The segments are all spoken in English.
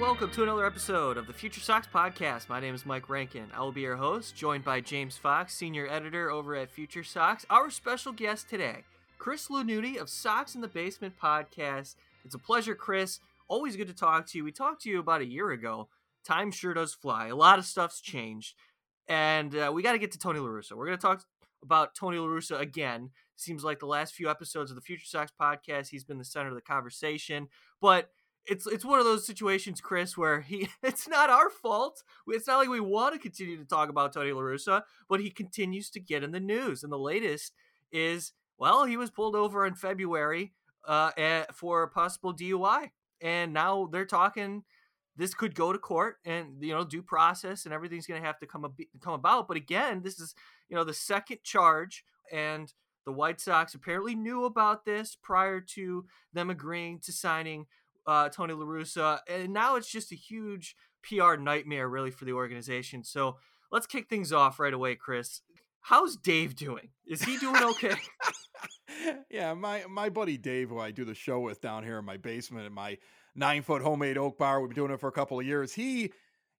welcome to another episode of the Future Sox podcast. My name is Mike Rankin. I will be your host, joined by James Fox, senior editor over at Future Sox. Our special guest today, Chris Lanuti of Sox in the Basement podcast. It's a pleasure, Chris. Always good to talk to you. We talked to you about a year ago. Time sure does fly. A lot of stuff's changed. And uh, we got to get to Tony LaRussa. We're going to talk about Tony LaRussa again. Seems like the last few episodes of the Future Sox podcast, he's been the center of the conversation. But it's it's one of those situations, Chris, where he it's not our fault. It's not like we want to continue to talk about Tony LaRussa, but he continues to get in the news. And the latest is, well, he was pulled over in February uh, for a possible DUI. And now they're talking this could go to court and you know due process and everything's going to have to come ab- come about but again this is you know the second charge and the White Sox apparently knew about this prior to them agreeing to signing uh, Tony LaRussa. And now it's just a huge PR nightmare, really, for the organization. So let's kick things off right away, Chris. How's Dave doing? Is he doing okay? yeah, my my buddy Dave, who I do the show with down here in my basement in my nine foot homemade oak bar, we've been doing it for a couple of years. He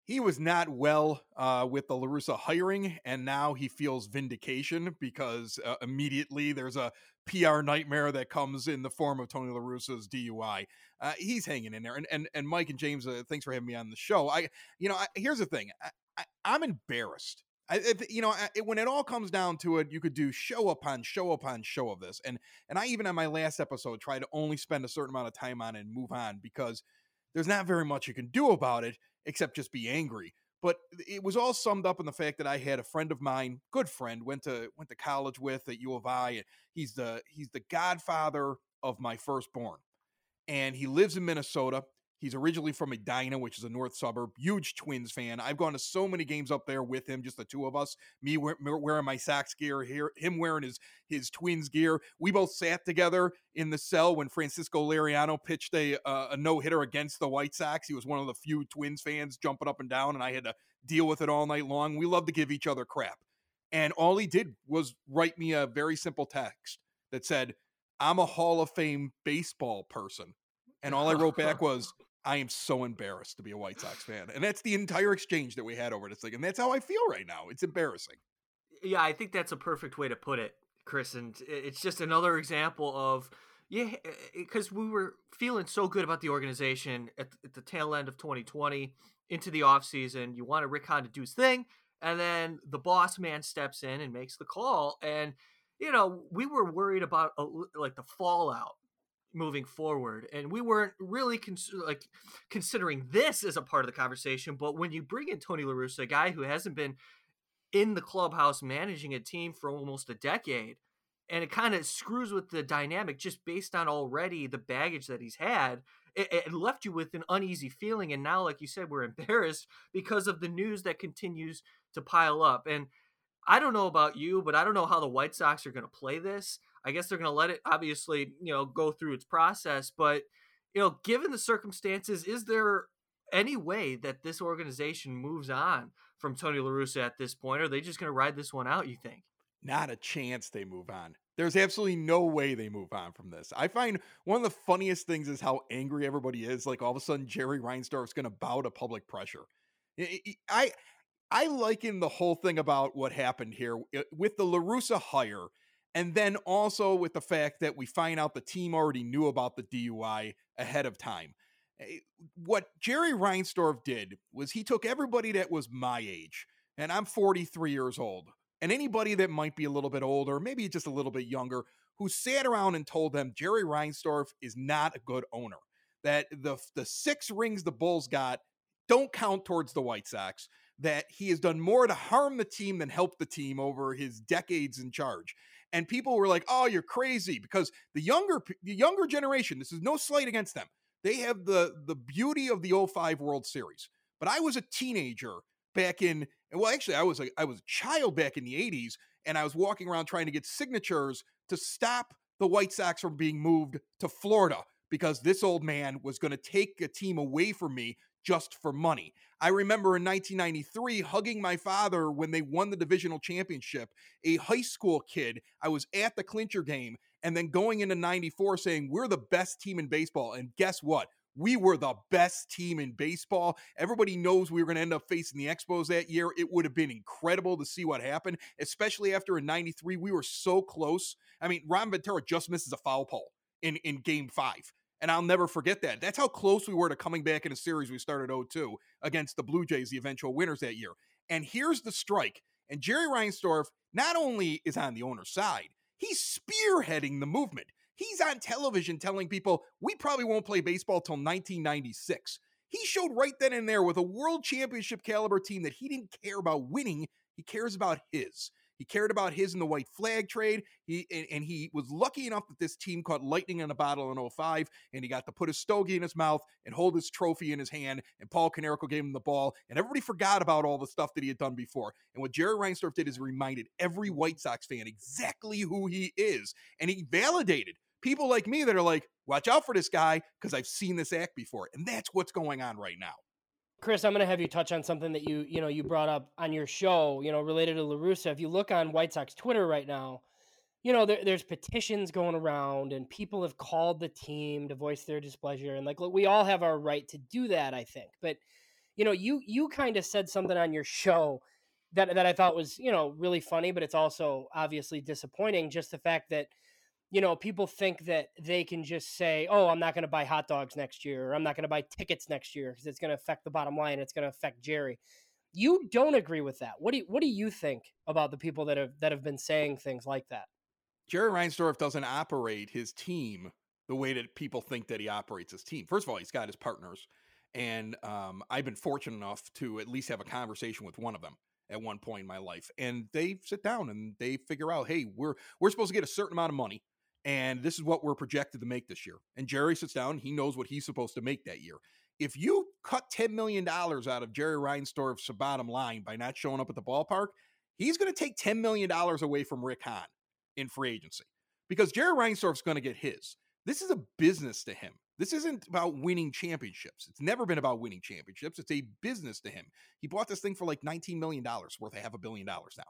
he was not well uh, with the LaRussa hiring, and now he feels vindication because uh, immediately there's a PR nightmare that comes in the form of Tony LaRussa's DUI. Uh, he's hanging in there. And, and, and Mike and James, uh, thanks for having me on the show. I, you know, I, here's the thing I, am embarrassed. I, you know, it, when it all comes down to it, you could do show upon show upon show of this, and and I even on my last episode tried to only spend a certain amount of time on it and move on because there's not very much you can do about it except just be angry. But it was all summed up in the fact that I had a friend of mine, good friend, went to went to college with at U of I. And he's the he's the godfather of my firstborn, and he lives in Minnesota. He's originally from Edina, which is a north suburb. Huge Twins fan. I've gone to so many games up there with him, just the two of us. Me wearing my Sox gear, here him wearing his his Twins gear. We both sat together in the cell when Francisco Liriano pitched a uh, a no hitter against the White Sox. He was one of the few Twins fans jumping up and down, and I had to deal with it all night long. We love to give each other crap, and all he did was write me a very simple text that said, "I'm a Hall of Fame baseball person." And all I wrote back was, I am so embarrassed to be a White Sox fan. And that's the entire exchange that we had over this thing. And that's how I feel right now. It's embarrassing. Yeah, I think that's a perfect way to put it, Chris. And it's just another example of, yeah, because we were feeling so good about the organization at, at the tail end of 2020 into the offseason. You wanted Rick Hahn to do his thing. And then the boss man steps in and makes the call. And, you know, we were worried about a, like the fallout moving forward and we weren't really like considering this as a part of the conversation but when you bring in tony larussa a guy who hasn't been in the clubhouse managing a team for almost a decade and it kind of screws with the dynamic just based on already the baggage that he's had it, it, left you with an uneasy feeling and now like you said we're embarrassed because of the news that continues to pile up and i don't know about you but i don't know how the white sox are going to play this I guess they're going to let it obviously, you know, go through its process. But, you know, given the circumstances, is there any way that this organization moves on from Tony LaRussa at this point? Or are they just going to ride this one out, you think? Not a chance they move on. There's absolutely no way they move on from this. I find one of the funniest things is how angry everybody is. Like all of a sudden, Jerry Reinsdorf's going to bow to public pressure. I I liken the whole thing about what happened here with the LaRussa hire and then also with the fact that we find out the team already knew about the DUI ahead of time. Eh, what Jerry Reinsdorf did was he took everybody that was my age, and I'm 43 years old, and anybody that might be a little bit older, maybe just a little bit younger, who sat around and told them Jerry Reinsdorf is not a good owner. That the the six rings the Bulls got don't count towards the White Sox. That he has done more to harm the team than help the team over his decades in charge and people were like, "Oh, you're crazy," because the younger the younger generation. This is no slight against them. They have the the beauty of the 05 World Series. But I was a teenager back in well, actually, I was a, I was a child back in the 80s, and I was walking around trying to get signatures to stop the White Sox from being moved to Florida because this old man was going to take a team away from me just for money. I remember in 1993 hugging my father when they won the divisional championship. A high school kid, I was at the clincher game and then going into 94 saying, We're the best team in baseball. And guess what? We were the best team in baseball. Everybody knows we were going to end up facing the Expos that year. It would have been incredible to see what happened, especially after in 93. We were so close. I mean, Robin Ventura just misses a foul pole in, in game five. And I'll never forget that. That's how close we were to coming back in a series we started 0 2 against the Blue Jays, the eventual winners that year. And here's the strike. And Jerry Reinsdorf not only is on the owner's side, he's spearheading the movement. He's on television telling people we probably won't play baseball till 1996. He showed right then and there with a world championship caliber team that he didn't care about winning, he cares about his. He cared about his in the white flag trade. He and, and, he was lucky enough that this team caught lightning in a bottle in 05, and he got to put his stogie in his mouth and hold his trophy in his hand. And Paul Konerko gave him the ball, and everybody forgot about all the stuff that he had done before. And what Jerry Reinsdorf did is reminded every White Sox fan exactly who he is, and he validated people like me that are like, watch out for this guy because I've seen this act before. And that's what's going on right now. Chris, I'm going to have you touch on something that you you know you brought up on your show, you know, related to La Russa. If you look on White Sox Twitter right now, you know there, there's petitions going around, and people have called the team to voice their displeasure, and like look, we all have our right to do that, I think. But you know, you you kind of said something on your show that that I thought was you know really funny, but it's also obviously disappointing. Just the fact that you know, people think that they can just say, "Oh, I'm not going to buy hot dogs next year, or I'm not going to buy tickets next year because it's going to affect the bottom line. It's going to affect Jerry." You don't agree with that. What do you, what do you think about the people that have that have been saying things like that? Jerry Reinsdorf doesn't operate his team the way that people think that he operates his team. First of all, he's got his partners, and um, I've been fortunate enough to at least have a conversation with one of them at one point in my life, and they sit down and they figure out, hey, we're we're supposed to get a certain amount of money and this is what we're projected to make this year. And Jerry sits down, he knows what he's supposed to make that year. If you cut $10 million out of Jerry Reinsdorf's bottom line by not showing up at the ballpark, he's going to take $10 million away from Rick Hahn in free agency because Jerry Reinsdorf's going to get his. This is a business to him. This isn't about winning championships. It's never been about winning championships. It's a business to him. He bought this thing for like $19 million, worth a half a billion dollars now.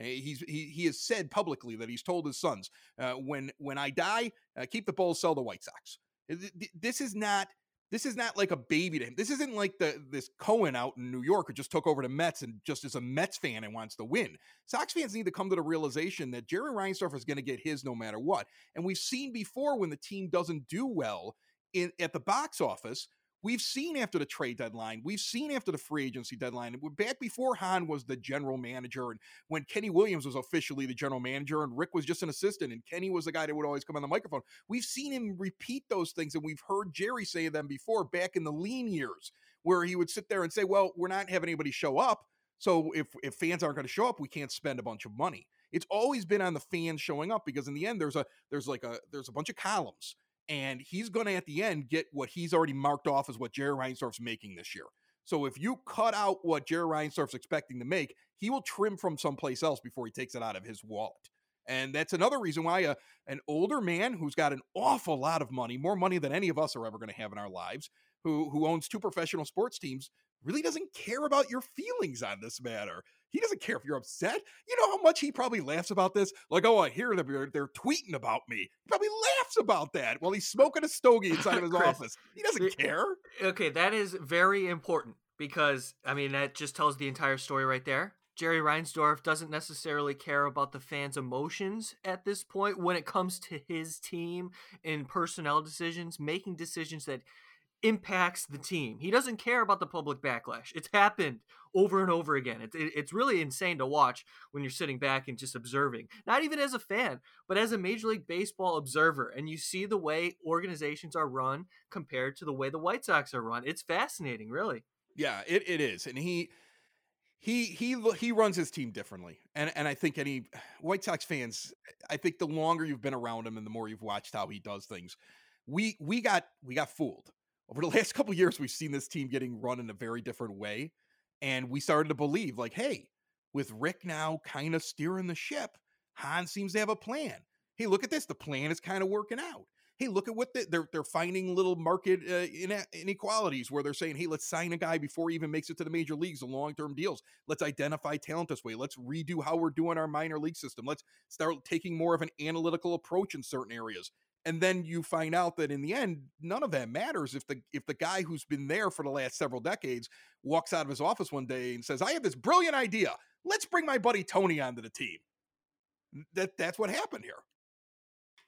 Eh, he's he, he has said publicly that he's told his sons, uh, when when I die, uh, keep the Bulls, sell the White Sox. Eh, this is not this is not like a baby to him. This isn't like the this Cohen out in New York who just took over the Mets and just is a Mets fan and wants to win. Sox fans need to come to the realization that Jerry Reinsdorf is going to get his no matter what. And we've seen before when the team doesn't do well in at the box office, We've seen after the trade deadline, we've seen after the free agency deadline, back before Hahn was the general manager, and when Kenny Williams was officially the general manager, and Rick was just an assistant, and Kenny was the guy that would always come on the microphone. We've seen him repeat those things, and we've heard Jerry say them before back in the lean years, where he would sit there and say, Well, we're not having anybody show up. So if, if fans aren't going to show up, we can't spend a bunch of money. It's always been on the fans showing up because in the end, there's a there's like a there's a bunch of columns and he's going to at the end get what he's already marked off as what Jerry Reinsdorf's making this year. So if you cut out what Jerry Reinsdorf's expecting to make, he will trim from someplace else before he takes it out of his wallet. And that's another reason why a, an older man who's got an awful lot of money, more money than any of us are ever going to have in our lives, who who owns two professional sports teams, really doesn't care about your feelings on this matter. He doesn't care if you're upset. You know how much he probably laughs about this? Like, oh, I hear them. They're, they're tweeting about me. He probably laughs about that while he's smoking a stogie inside of his Chris, office. He doesn't care. Okay, that is very important because, I mean, that just tells the entire story right there. Jerry Reinsdorf doesn't necessarily care about the fans' emotions at this point when it comes to his team and personnel decisions, making decisions that impacts the team. He doesn't care about the public backlash. It's happened over and over again. It's it's really insane to watch when you're sitting back and just observing. Not even as a fan, but as a Major League Baseball observer and you see the way organizations are run compared to the way the White Sox are run. It's fascinating, really. Yeah, it, it is. And he he he he runs his team differently. And and I think any White Sox fans, I think the longer you've been around him and the more you've watched how he does things, we we got we got fooled over the last couple years, we've seen this team getting run in a very different way. And we started to believe, like, hey, with Rick now kind of steering the ship, Hahn seems to have a plan. Hey, look at this. The plan is kind of working out. Hey, look at what the, they're they're finding little market uh, inequalities where they're saying, hey, let's sign a guy before he even makes it to the major leagues, the long term deals. Let's identify talent this way. Let's redo how we're doing our minor league system. Let's start taking more of an analytical approach in certain areas. And then you find out that in the end none of that matters if the if the guy who's been there for the last several decades walks out of his office one day and says i have this brilliant idea. Let's bring my buddy tony onto the team. That that's what happened here.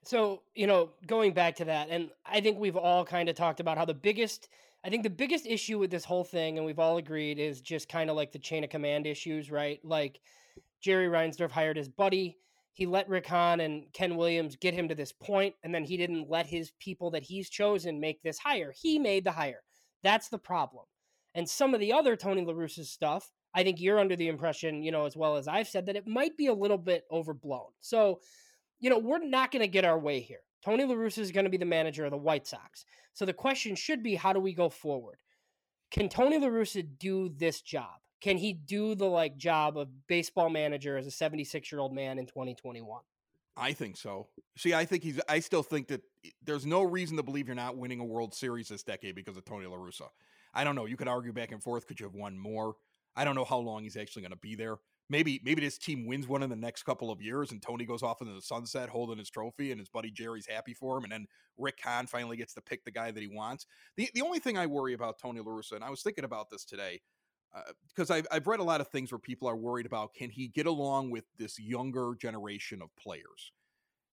So you know going back to that and i think we've all kind of talked about how the biggest i think the biggest issue with this whole thing and we've all agreed is just kind of like the chain of command issues right? Like jerry reinsdorf hired his buddy he let Rick Hahn and Ken Williams get him to this point, and then he didn't let his people that he's chosen make this hire. He made the hire. That's the problem. And some of the other Tony La stuff, I think you're under the impression, you know, as well as I've said, that it might be a little bit overblown. So, you know, we're not going to get our way here. Tony La Russa is going to be the manager of the White Sox. So the question should be how do we go forward? Can Tony La Russa do this job? Can he do the like job of baseball manager as a 76 year old man in 2021 i think so. See i think he's i still think that there's no reason to believe you're not winning a world series this decade because of tony la russa. I don't know you could argue back and forth could you have won more? I don't know how long he's actually going to be there. Maybe maybe this team wins one in the next couple of years and tony goes off into the sunset holding his trophy and his buddy jerry's happy for him and then rick hahn finally gets to pick the guy that he wants. The, the only thing i worry about tony la russa and i was thinking about this today because uh, I've, I've read a lot of things where people are worried about can he get along with this younger generation of players?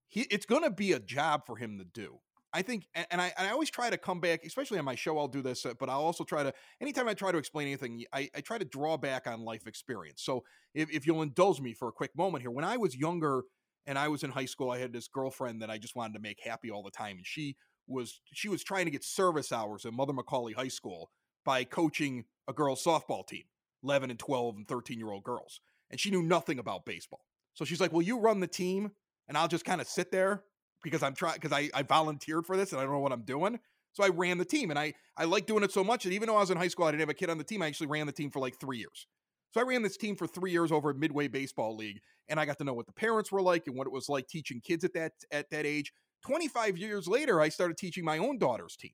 He, it's going to be a job for him to do. I think and, and I, and I always try to come back especially on my show i'll do this uh, but i'll also try to anytime i try to explain anything i, I try to draw back on life experience. So if, if you'll indulge me for a quick moment here when i was younger and i was in high school i had this girlfriend that i just wanted to make happy all the time and she was she was trying to get service hours at mother mcauley high school by coaching a girls' softball team, 11 and 12 and 13 year old girls. And she knew nothing about baseball. So she's like, Well, you run the team and I'll just kind of sit there because I'm trying, because I, I volunteered for this and I don't know what I'm doing. So I ran the team and I, I like doing it so much that even though I was in high school, I didn't have a kid on the team. I actually ran the team for like three years. So I ran this team for three years over at Midway Baseball League, and I got to know what the parents were like and what it was like teaching kids at that at that age. 25 years later, I started teaching my own daughter's team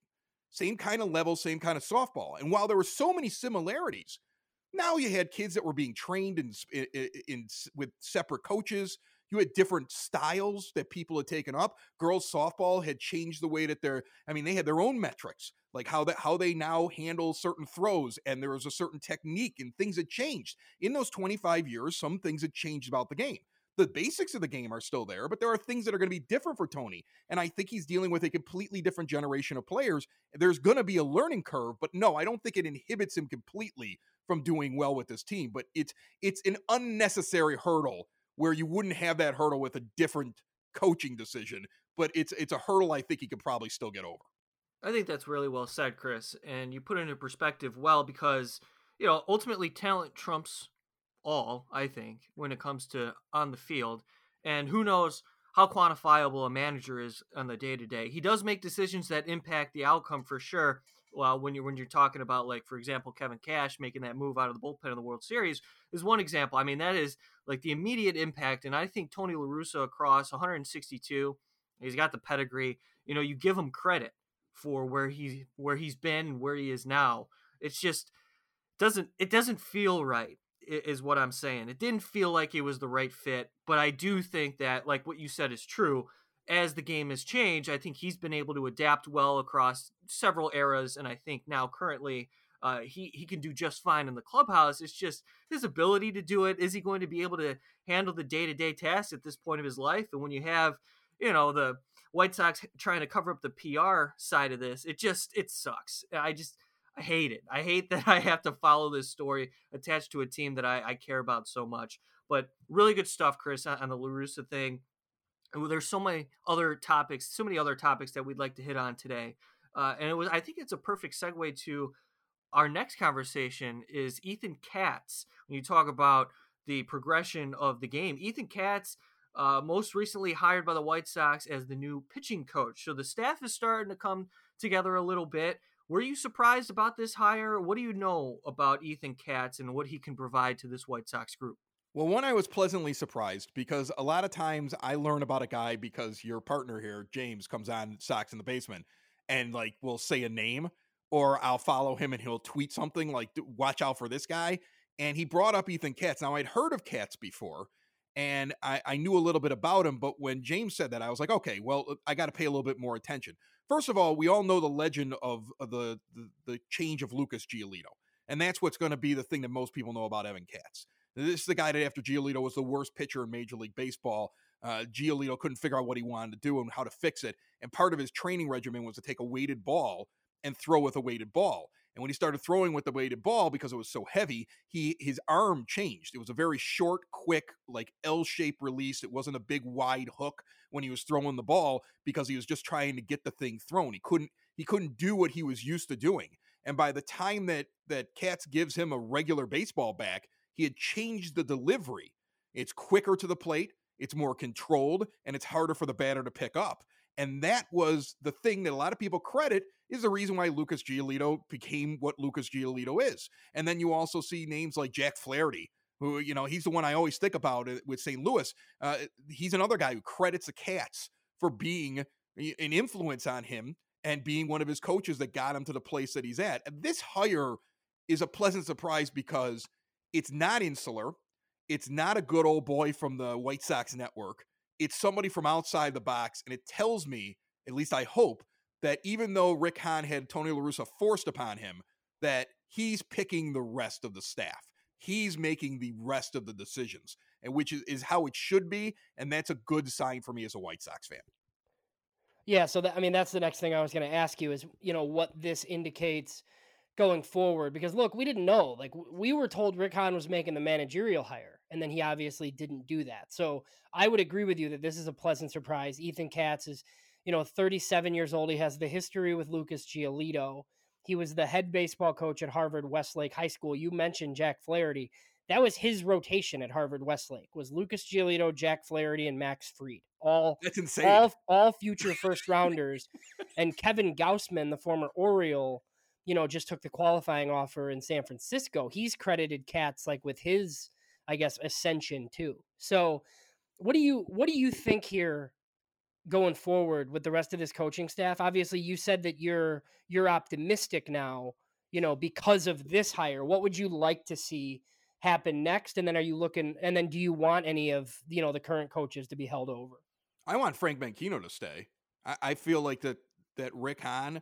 same kind of level, same kind of softball. And while there were so many similarities, now you had kids that were being trained in, in, in, with separate coaches. You had different styles that people had taken up. Girls softball had changed the way that they're. I mean, they had their own metrics, like how that how they now handle certain throws, and there was a certain technique, and things had changed in those 25 years. Some things had changed about the game the basics of the game are still there, but there are things that are going to be different for Tony. And I think he's dealing with a completely different generation of players. There's going to be a learning curve, but no, I don't think it inhibits him completely from doing well with this team. But it's it's an unnecessary hurdle where you wouldn't have that hurdle with a different coaching decision. But it's it's a hurdle I think he could probably still get over. I think that's really well said, Chris. And you put it into perspective well because, you know, ultimately talent trumps all, I think, when it comes to on the field. And who knows how quantifiable a manager is on the day to day. He does make decisions that impact the outcome for sure. Well, when you're when you're talking about like, for example, Kevin Cash making that move out of the bullpen in the World Series is one example. I mean, that is like the immediate impact. And I think Tony La Russa across 162, he's got the pedigree. You know, you give him credit for where he where he's been and where he is now. It's just doesn't it doesn't feel right is what I'm saying. It didn't feel like it was the right fit, but I do think that, like what you said, is true. As the game has changed, I think he's been able to adapt well across several eras, and I think now currently uh, he he can do just fine in the clubhouse. It's just his ability to do it. Is he going to be able to handle the day to day tasks at this point of his life? And when you have, you know, the White Sox trying to cover up the PR side of this, it just it sucks. I just hate it. I hate that I have to follow this story attached to a team that I, I care about so much. But really good stuff, Chris, on, the La Russa thing. There's so many other topics, so many other topics that we'd like to hit on today. Uh, and it was, I think it's a perfect segue to our next conversation is Ethan Katz. When you talk about the progression of the game, Ethan Katz, uh, most recently hired by the White Sox as the new pitching coach. So the staff is starting to come together a little bit. Were you surprised about this hire? What do you know about Ethan Katz and what he can provide to this White Sox group? Well, one, I was pleasantly surprised because a lot of times I learn about a guy because your partner here, James, comes on Sox in the Basement and like will say a name or I'll follow him and he'll tweet something like, watch out for this guy. And he brought up Ethan Katz. Now, I'd heard of Katz before. And I, I knew a little bit about him. But when James said that, I was like, okay, well, uh, I got to pay a little bit more attention. First of all, we all know the legend of, of the, the the change of Lucas Giolito, and that's what's going to be the thing that most people know about Ethan Katz. This is the guy that after Giolito was the worst pitcher in Major League Baseball. Uh, Giolito couldn't figure out what he wanted to do and how to fix it. And part of his training regimen was to take a weighted ball and throw with a weighted ball. And when he started throwing with the weighted ball because it was so heavy, he his arm changed. It was a very short, quick, like L-shaped release. It wasn't a big wide hook when he was throwing the ball because he was just trying to get the thing thrown. He couldn't he couldn't do what he was used to doing. And by the time that that Katz gives him a regular baseball back, he had changed the delivery. It's quicker to the plate, it's more controlled, and it's harder for the batter to pick up. And that was the thing that a lot of people credit is the reason why Lucas Giolito became what Lucas Giolito is. And then you also see names like Jack Flaherty, who, you know, he's the one I always think about with St. Louis. Uh, he's another guy who credits the Katz for being an influence on him and being one of his coaches that got him to the place that he's at. This hire is a pleasant surprise because it's not insular. It's not a good old boy from the White Sox network. It's somebody from outside the box. And it tells me, at least I hope, that even though Rick Hahn had Tony LaRussa forced upon him, that he's picking the rest of the staff. He's making the rest of the decisions, and which is, is how it should be. And that's a good sign for me as a White Sox fan. Yeah, so that, I mean that's the next thing I was going to ask you is you know what this indicates going forward because look, we didn't know. Like we were told Rick Hahn was making the managerial hire and then he obviously didn't do that. So I would agree with you that this is a pleasant surprise. Ethan Katz is you know, 37 years old. He has the history with Lucas Giolito. He was the head baseball coach at Harvard Westlake High School. You mentioned Jack Flaherty. That was his rotation at Harvard Westlake. Was Lucas Giolito, Jack Flaherty, and Max Fried. All that's insane. All, all future first rounders. and Kevin Gausman, the former Oriole, you know, just took the qualifying offer in San Francisco. He's credited Katz like with his, I guess, ascension too. So, what do you what do you think here going forward with the rest of this coaching staff? Obviously, you said that you're you're optimistic now, you know, because of this hire. What would you like to see happen next? And then are you looking and then do you want any of, you know, the current coaches to be held over? I want Frank Menechino to stay. I, I feel like that that Rick Hahn,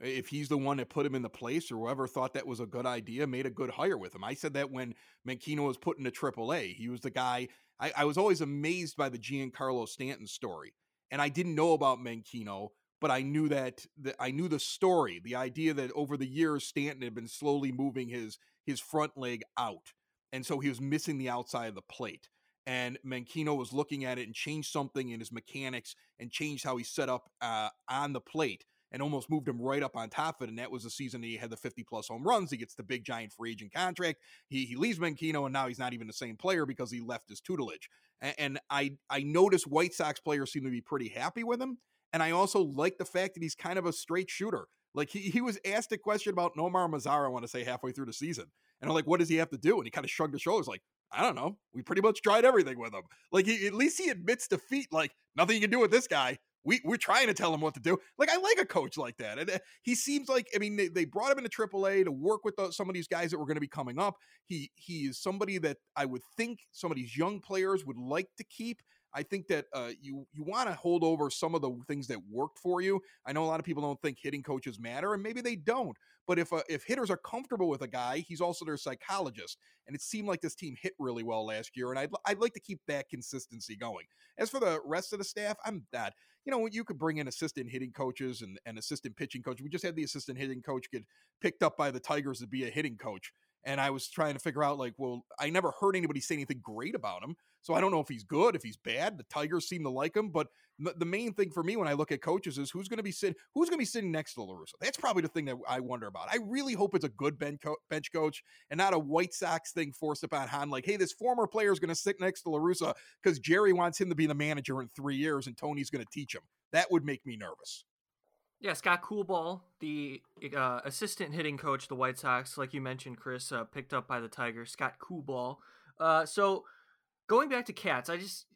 if he's the one that put him in the place or whoever thought that was a good idea, made a good hire with him. I said that when Menechino was put into AAA. He was the guy I, I was always amazed by the Giancarlo Stanton story and I didn't know about Menechino but I knew that, that I knew the story, the idea that over the years Stanton had been slowly moving his his front leg out, and so he was missing the outside of the plate. And Menechino was looking at it and changed something in his mechanics and changed how he set up uh, on the plate and almost moved him right up on top of it. And that was the season he had the 50 plus home runs. He gets the big giant free agent contract. He he leaves Menechino, and now he's not even the same player because he left his tutelage. And, and I I noticed White Sox players seem to be pretty happy with him. And I also like the fact that he's kind of a straight shooter. Like he, he was asked a question about Nomar Mazara, I want to say halfway through the season. And I'm like, what does he have to do? And he kind of shrugged his shoulders, like, I don't know. We pretty much tried everything with him. Like he, at least he admits defeat. Like nothing you can do with this guy we we're trying to tell him what to do. Like I like a coach like that, and uh, he seems like I mean they, they brought him into AAA to work with some of these guys that were going to be coming up. He he is somebody that I would think some of these young players would like to keep. I think that uh, you you want to hold over some of the things that worked for you. I know a lot of people don't think hitting coaches matter, and maybe they don't. But if uh, if hitters are comfortable with a guy, he's also their psychologist, and it seemed like this team hit really well last year, and I'd I'd like to keep that consistency going. As for the rest of the staff, I'm that you know, you could bring in assistant hitting coaches and, and assistant pitching coach. We just had the assistant hitting coach get picked up by the Tigers to be a hitting coach. And I was trying to figure out, like, well, I never heard anybody say anything great about him. So I don't know if he's good, if he's bad. The Tigers seem to like him. But the main thing for me when I look at coaches is who's going to be sitting, who's going to be sitting next to LaRussa. That's probably the thing that I wonder about. I really hope it's a good bench, coach and not a White Sox thing forced upon Hahn. Like, hey, this former player is going to sit next to LaRussa because Jerry wants him to be the manager in three years and Tony's going to teach him. That would make me nervous. Yeah, Scott Coolbaugh, the uh, assistant hitting coach, the White Sox, like you mentioned, Chris, uh, picked up by the Tigers. Scott Coolbaugh. Uh, so going back to Katz, I just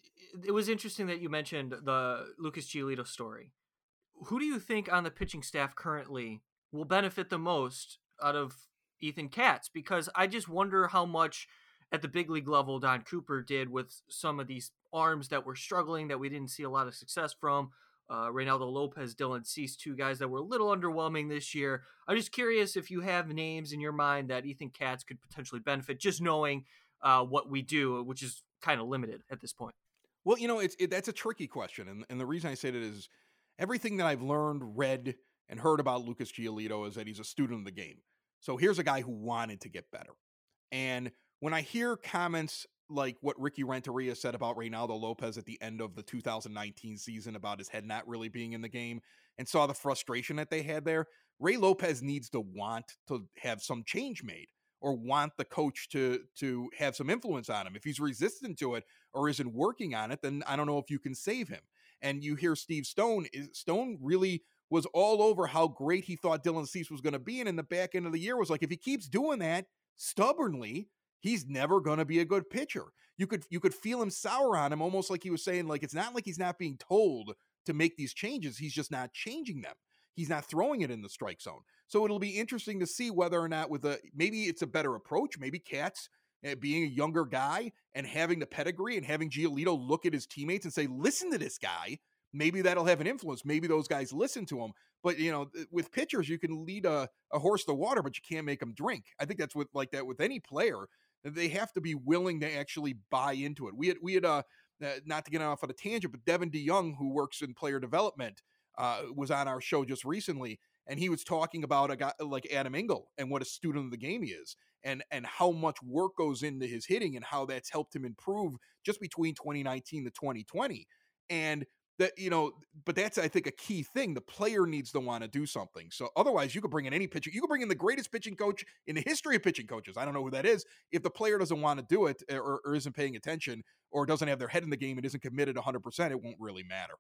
it was interesting that you mentioned the Lucas Giolito story. Who do you think on the pitching staff currently will benefit the most out of Ethan Katz? Because I just wonder how much at the big league level Don Cooper did with some of these arms that were struggling that we didn't see a lot of success from. Uh, Reynaldo Lopez, Dylan Cease, two guys that were a little underwhelming this year. I'm just curious if you have names in your mind that Ethan Katz could potentially benefit, just knowing uh, what we do, which is kind of limited at this point. Well, you know, it's it, that's a tricky question, and and the reason I say that is everything that I've learned, read, and heard about Lucas Giolito is that he's a student of the game. So here's a guy who wanted to get better, and when I hear comments like what Ricky Renteria said about Reynaldo Lopez at the end of the 2019 season about his head not really being in the game, and saw the frustration that they had there, Ray Lopez needs to want to have some change made or want the coach to to have some influence on him. If he's resistant to it or isn't working on it, then I don't know if you can save him. And you hear Steve Stone Stone really was all over how great he thought Dylan Cease was going to be, and in the back end of the year was like, if he keeps doing that stubbornly, he's never going to be a good pitcher. You could you could feel him sour on him, almost like he was saying, like it's not like he's not being told to make these changes; he's just not changing them he's not throwing it in the strike zone. So it'll be interesting to see whether or not with a maybe it's a better approach. Maybe Katz uh, being a younger guy and having the pedigree and having Giolito look at his teammates and say, "Listen to this guy." Maybe that'll have an influence. Maybe those guys listen to him. But you know, with pitchers, you can lead a, a horse to water, but you can't make them drink. I think that's with like that with any player. They have to be willing to actually buy into it. We had we had uh, uh not to get off on a tangent, but Devin DeYoung, who works in player development, uh, was on our show just recently, and he was talking about a guy like Adam Engel and what a student of the game he is, and and how much work goes into his hitting and how that's helped him improve just between 2019 to 2020, and that you know but that's i think a key thing the player needs to want to do something so otherwise you could bring in any pitcher you could bring in the greatest pitching coach in the history of pitching coaches i don't know who that is if the player doesn't want to do it eh, or, or isn't paying attention or doesn't have their head in the game and isn't committed 100% it won't really matter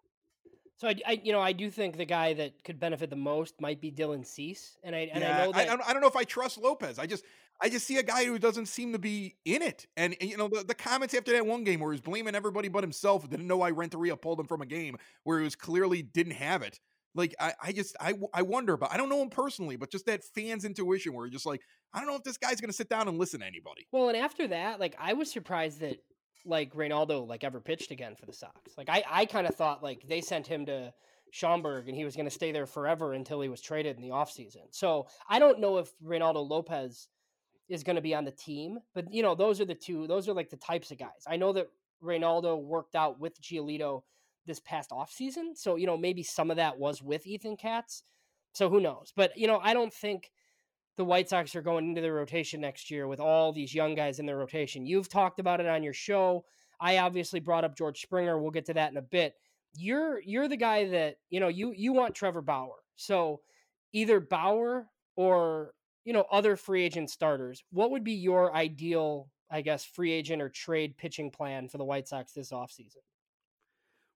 so I, I, you know, I do think the guy that could benefit the most might be Dylan Cease, and I and yeah, I know that I, I, don't know if I trust Lopez. I just I just see a guy who doesn't seem to be in it, and, and you know the, the comments after that one game where he's blaming everybody but himself, didn't know why Renteria pulled him from a game where he was clearly didn't have it. Like I, I just I I wonder, but I don't know him personally, but just that fans' intuition where you're just like I don't know if this guy's going to sit down and listen to anybody. Well, and after that, like I was surprised that like Reynaldo like ever pitched again for the Sox. Like I I kind of thought like they sent him to Schaumburg and he was going to stay there forever until he was traded in the offseason. So I don't know if Reynaldo Lopez is going to be on the team, but you know, those are the two, those are like the types of guys. I know that Reynaldo worked out with Giolito this past offseason. So, you know, maybe some of that was with Ethan Katz. So who knows? But, you know, I don't think the White Sox are going into the rotation next year with all these young guys in their rotation. You've talked about it on your show. I obviously brought up George Springer. We'll get to that in a bit you're you're the guy that you know you you want Trevor Bauer. So either Bauer or you know other free agent starters. What would be your ideal, I guess, free agent or trade pitching plan for the White Sox this offseason?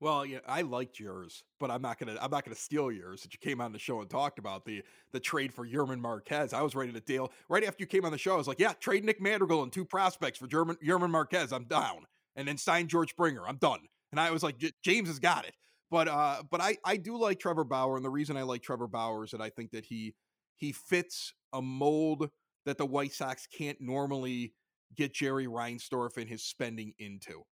Well, yeah, I liked yours, but I'm not gonna I'm not gonna steal yours that you came on the show and talked about the the trade for German Marquez. I was ready to deal right after you came on the show. I was like, yeah, trade Nick Madrigal and two prospects for German German Marquez. I'm down, and then sign George Springer. I'm done. And I was like, James has got it. But uh, but I I do like Trevor Bauer, and the reason I like Trevor Bauer is that I think that he he fits a mold that the White Sox can't normally get Jerry Reinsdorf and his spending into.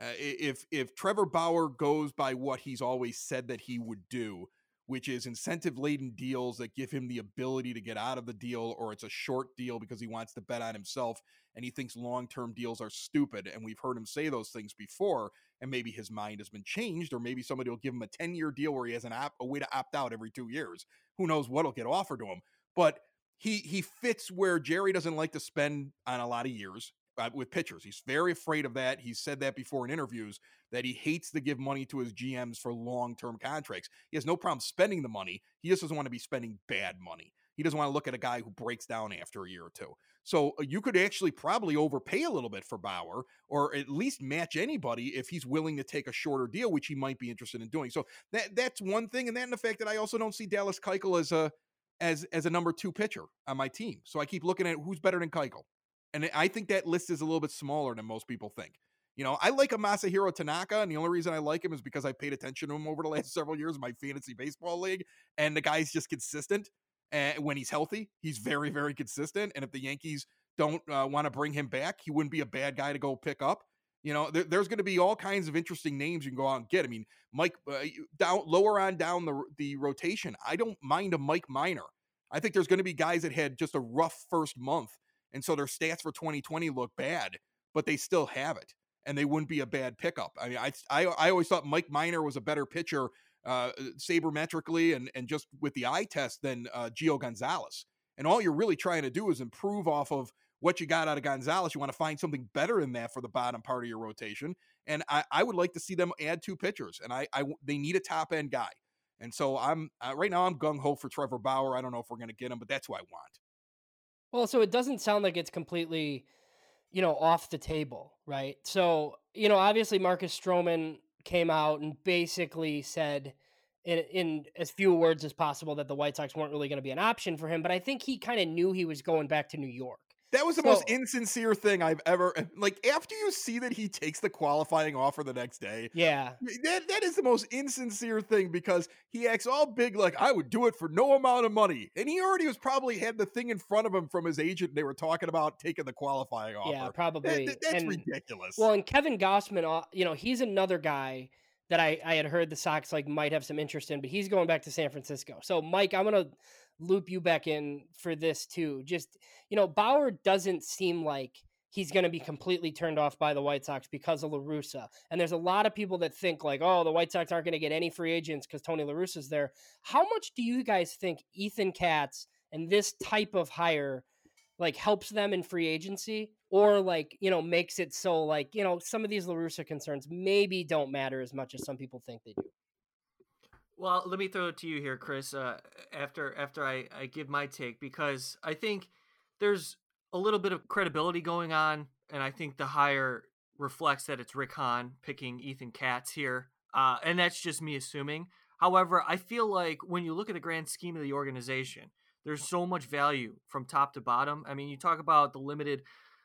Uh, if if Trevor Bauer goes by what he's always said that he would do, which is incentive laden deals that give him the ability to get out of the deal, or it's a short deal because he wants to bet on himself and he thinks long term deals are stupid. And we've heard him say those things before, and maybe his mind has been changed, or maybe somebody will give him a 10 year deal where he has an app, a way to opt out every two years. Who knows what'll get offered to him? But he he fits where Jerry doesn't like to spend on a lot of years uh, with pitchers. He's very afraid of that. He's said that before in interviews that he hates to give money to his GMs for long-term contracts. He has no problem spending the money. He just doesn't want to be spending bad money. He doesn't want to look at a guy who breaks down after a year or two. So uh, you could actually probably overpay a little bit for Bauer or at least match anybody if he's willing to take a shorter deal, which he might be interested in doing. So that that's one thing. And then the fact that I also don't see Dallas Keuchel as a as as a number two pitcher on my team. So I keep looking at who's better than Keuchel. And I think that list is a little bit smaller than most people think. You know, I like a Masahiro Tanaka, and the only reason I like him is because I paid attention to him over the last several years in my fantasy baseball league. And the guy's just consistent. And when he's healthy, he's very, very consistent. And if the Yankees don't uh, want to bring him back, he wouldn't be a bad guy to go pick up. You know, there, there's going to be all kinds of interesting names you can go out and get. I mean, Mike uh, down lower on down the the rotation. I don't mind a Mike Minor. I think there's going to be guys that had just a rough first month, and so their stats for 2020 look bad, but they still have it, and they wouldn't be a bad pickup. I mean, I I, I always thought Mike Minor was a better pitcher, uh, sabermetrically and and just with the eye test than uh, Gio Gonzalez. And all you're really trying to do is improve off of what you got out of Gonzalez. You want to find something better than that for the bottom part of your rotation. And I, I would like to see them add two pitchers. And I, I they need a top end guy. And so I'm uh, right now I'm gung ho for Trevor Bauer. I don't know if we're going to get him, but that's who I want. Well, so it doesn't sound like it's completely, you know, off the table, right? So you know, obviously Marcus Stroman came out and basically said in, in as few words as possible that the White Sox weren't really going to be an option for him. But I think he kind of knew he was going back to New York. That was the so, most insincere thing I've ever like after you see that he takes the qualifying offer the next day. Yeah. That that is the most insincere thing because he acts all big like I would do it for no amount of money. And he already was probably had the thing in front of him from his agent they were talking about taking the qualifying offer. Yeah, probably. That, that's and, ridiculous. Well, and Kevin Gausman, uh, you know, he's another guy that I, I had heard the Sox like might have some interest in, but he's going back to San Francisco. So Mike, I'm gonna loop you back in for this too. Just you know, Bauer doesn't seem like he's going to be completely turned off by the White Sox because of La Russa. And there's a lot of people that think like, oh, the White Sox aren't going to get any free agents because Tony La Russa's there. How much do you guys think Ethan Katz and this type of hire like helps them in free agency or like you know makes it so like you know some of these La Russa concerns maybe don't matter as much as some people think they do. Well, let me throw it to you here, Chris. Uh, after after I, I give my take because I think there's a little bit of credibility going on, and I think the hire reflects that it's Rick Hahn picking Ethan Katz here, uh, and that's just me assuming. However, I feel like when you look at the grand scheme of the organization, there's so much value from top to bottom. I mean, you talk about the limited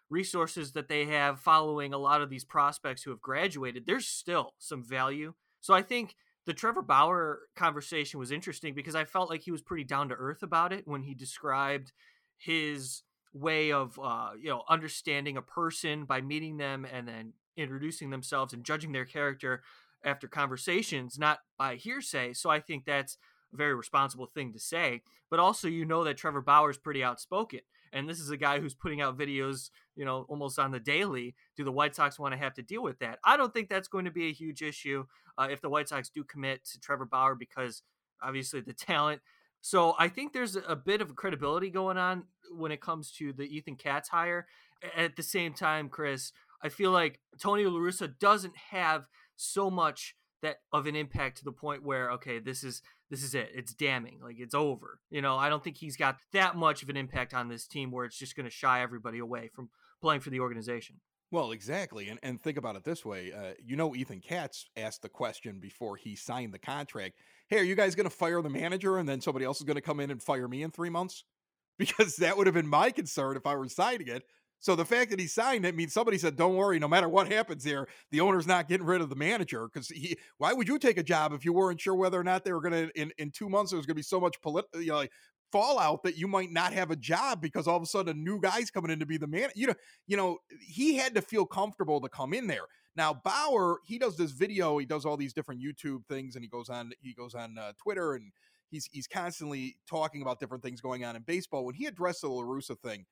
resources that they have following a lot of these prospects who have graduated, there's still some value. So I think the Trevor Bauer conversation was interesting because I felt like he was pretty down to earth about it when he described his way of uh, you know understanding a person by meeting them and then introducing themselves and judging their character after conversations, not by hearsay. So I think that's a very responsible thing to say. But also, you know that Trevor Bauer is pretty outspoken and this is a guy who's putting out videos, you know, almost on the daily. Do the White Sox want to have to deal with that? I don't think that's going to be a huge issue uh, if the White Sox do commit to Trevor Bauer because obviously the talent. So I think there's a bit of credibility going on when it comes to the Ethan Katz hire. At the same time, Chris, I feel like Tony La Russa doesn't have so much that of an impact to the point where okay, this is this is it. It's damning. Like it's over. You know, I don't think he's got that much of an impact on this team where it's just going to shy everybody away from playing for the organization. Well, exactly. And and think about it this way. Uh, you know, Ethan Katz asked the question before he signed the contract. Hey, are you guys going to fire the manager and then somebody else is going to come in and fire me in three months? Because that would have been my concern if I were signing it. So the fact that he signed it means somebody said, "Don't worry, no matter what happens here, the owner's not getting rid of the manager." Because he, why would you take a job if you weren't sure whether or not they were going to in in two months there's going to be so much political, you know, like fallout that you might not have a job because all of a sudden a new guy's coming in to be the man. You know, you know, he had to feel comfortable to come in there. Now Bauer, he does this video, he does all these different YouTube things, and he goes on he goes on uh, Twitter and he's he's constantly talking about different things going on in baseball. When he addressed the La Russa thing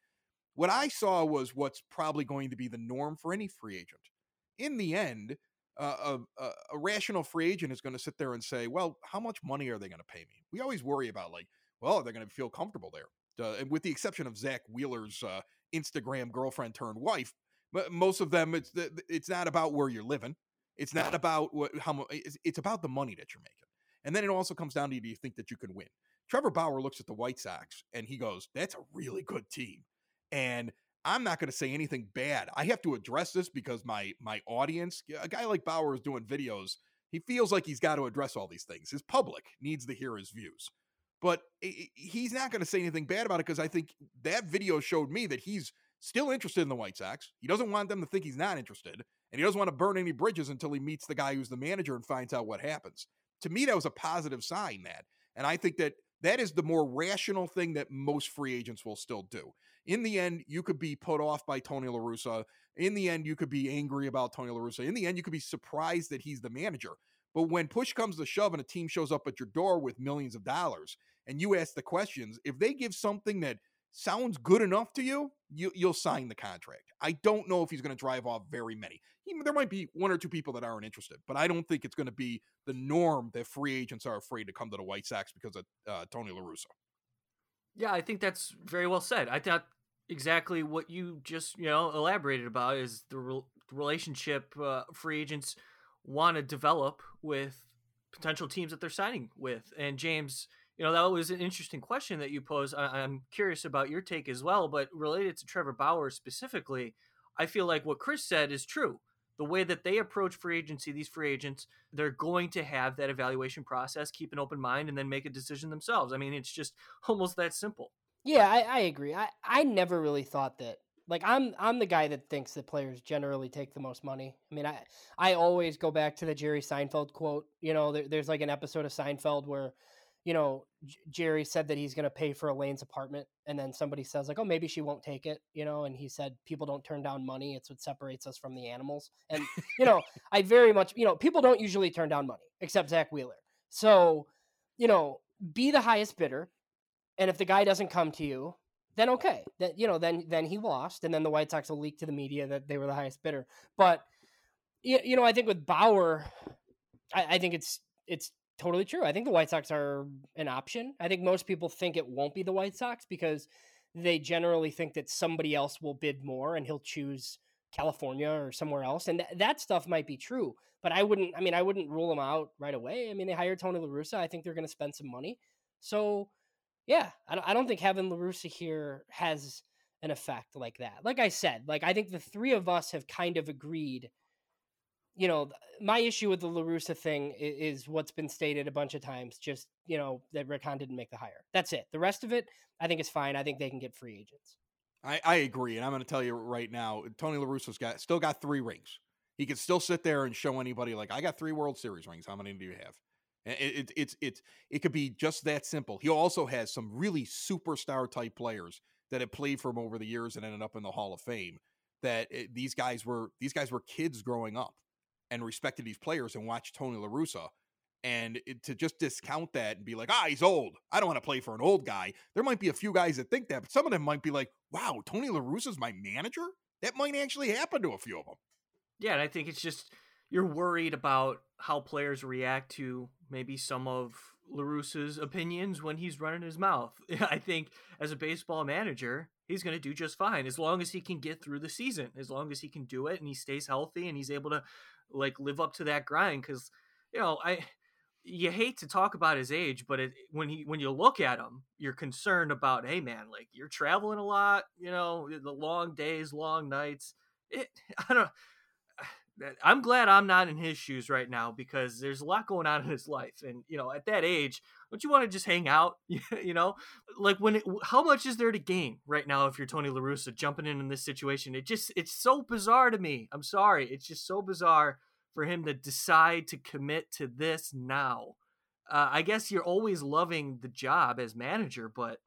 what I saw was what's probably going to be the norm for any free agent. In the end, uh, a, a, a, rational free agent is going to sit there and say, well, how much money are they going to pay me? We always worry about, like, well, they're going to feel comfortable there. Uh, and with the exception of Zack Wheeler's uh, Instagram girlfriend turned wife, most of them, it's it's not about where you're living. It's not about what, how much. It's, it's about the money that you're making. And then it also comes down to do you think that you can win? Trevor Bauer looks at the White Sox and he goes, that's a really good team and I'm not going to say anything bad. I have to address this because my my audience, a guy like Bauer is doing videos. He feels like he's got to address all these things. His public needs to hear his views. But he's not going to say anything bad about it because I think that video showed me that he's still interested in the White Sox. He doesn't want them to think he's not interested, and he doesn't want to burn any bridges until he meets the guy who's the manager and finds out what happens. To me, that was a positive sign. That, and I think that that is the more rational thing that most free agents will still do. In the end, you could be put off by Tony La Russa. In the end, you could be angry about Tony La Russa. In the end, you could be surprised that he's the manager. But when push comes to shove and a team shows up at your door with millions of dollars and you ask the questions, if they give something that sounds good enough to you, you you'll sign the contract. I don't know if he's going to drive off very many. He, there might be one or two people that aren't interested, but I don't think it's going to be the norm that free agents are afraid to come to the White Sox because of uh, Tony La Russa. Yeah, I think that's very well said. I thought exactly what you just you know elaborated about is the re- relationship uh, free agents want to develop with potential teams that they're signing with. And James, you know, that was an interesting question that you posed. I- am curious about your take as well, but related to Trevor Bauer specifically, I feel like what Chris said is true. The way that they approach free agency, these free agents, they're going to have that evaluation process, keep an open mind, and then make a decision themselves. I mean, it's just almost that simple. Yeah, I, I agree. I, I never really thought that like I'm I'm the guy that thinks that players generally take the most money. I mean, I I always go back to the Jerry Seinfeld quote. You know, there, there's like an episode of Seinfeld where, you know, J- Jerry said that he's going to pay for Elaine's apartment, and then somebody says like, oh, maybe she won't take it. You know, and he said people don't turn down money. It's what separates us from the animals. And you know, I very much you know people don't usually turn down money except Zack Wheeler. So, you know, be the highest bidder. And if the guy doesn't come to you, then okay, that you know, then then he lost, and then the White Sox will leak to the media that they were the highest bidder. But you, you know, I think with Bauer, I, I think it's it's totally true. I think the White Sox are an option. I think most people think it won't be the White Sox because they generally think that somebody else will bid more and he'll choose California or somewhere else. And th- that stuff might be true, but I wouldn't, I mean, I wouldn't rule them out right away. I mean, they hired Tony La Russa. I think they're going to spend some money. So yeah, I don't, I don't think having La Russa here has an effect like that. Like I said, like I think the three of us have kind of agreed. You know, my issue with the La Russa thing is, what's been stated a bunch of times. Just you know that Rick Hahn didn't make the hire. That's it. The rest of it, I think, is fine. I think they can get free agents. I, I agree, and I'm going to tell you right now, Tony La Russa's got still got three rings. He could still sit there and show anybody like, I got three World Series rings. How many do you have? It, it, it's it's it could be just that simple. He also has some really superstar type players that have played for him over the years and ended up in the Hall of Fame. That it, eh, these guys were these guys were kids growing up and respected these players and watched Tony La Russa. And it, to just discount that and be like, ah, he's old. I don't want to play for an old guy. There might be a few guys that think that, but some of them might be like, wow, Tony La Russa's my manager. That might actually happen to a few of them. Yeah, and I think it's just you're worried about how players react to maybe some of La Russa's opinions when he's running his mouth. I think as a baseball manager, he's going to do just fine as long as he can get through the season, as long as he can do it and he stays healthy and he's able to like live up to that grind cuz you know, I you hate to talk about his age, but it, when he when you look at him, you're concerned about, hey man, like you're traveling a lot, you know, the long days, long nights. It, I don't I'm glad I'm not in his shoes right now because there's a lot going on in his life, and you know, at that age, don't you want to just hang out? you know, like when it, how much is there to gain right now if you're Tony La Russa jumping in in this situation? It just it's so bizarre to me. I'm sorry, it's just so bizarre for him to decide to commit to this now. Uh, I guess you're always loving the job as manager, but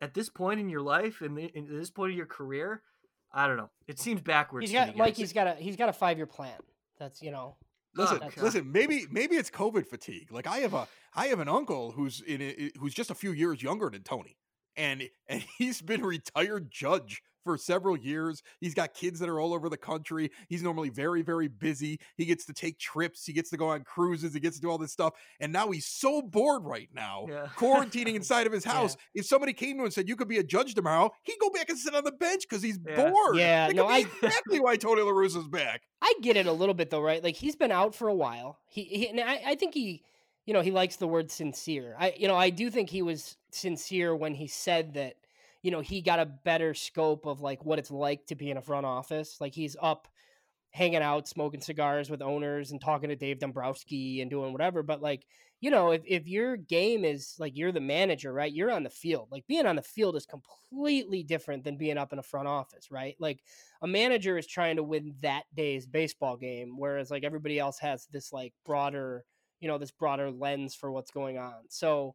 at this point in your life and in this point of your career, I don't know. It seems backwards. He's got Mike. He's got a he's got a five year plan. That's you know. Listen, oh, listen. Maybe maybe it's COVID fatigue. Like I have a I have an uncle who's in a, who's just a few years younger than Tony, and and he's been a retired judge for several years. He's got kids that are all over the country. He's normally very, very busy. He gets to take trips. He gets to go on cruises. He gets to do all this stuff. And now he's so bored right now, yeah. quarantining inside of his house. Yeah. If somebody came to him and said, You could be a judge tomorrow, he'd go back and sit on the bench because he's yeah. bored. Yeah, that no, I exactly why Tony La Russa's back. I get it a little bit though, right? Like he's been out for a while. He, he and I, I think he you know, he likes the word sincere. I you know, I do think he was sincere when he said that you know, he got a better scope of like what it's like to be in a front office. Like he's up hanging out, smoking cigars with owners and talking to Dave Dombrowski and doing whatever. But like, you know, if, if your game is like you're the manager, right? You're on the field. Like being on the field is completely different than being up in a front office, right? Like a manager is trying to win that day's baseball game, whereas like everybody else has this like broader, you know, this broader lens for what's going on. So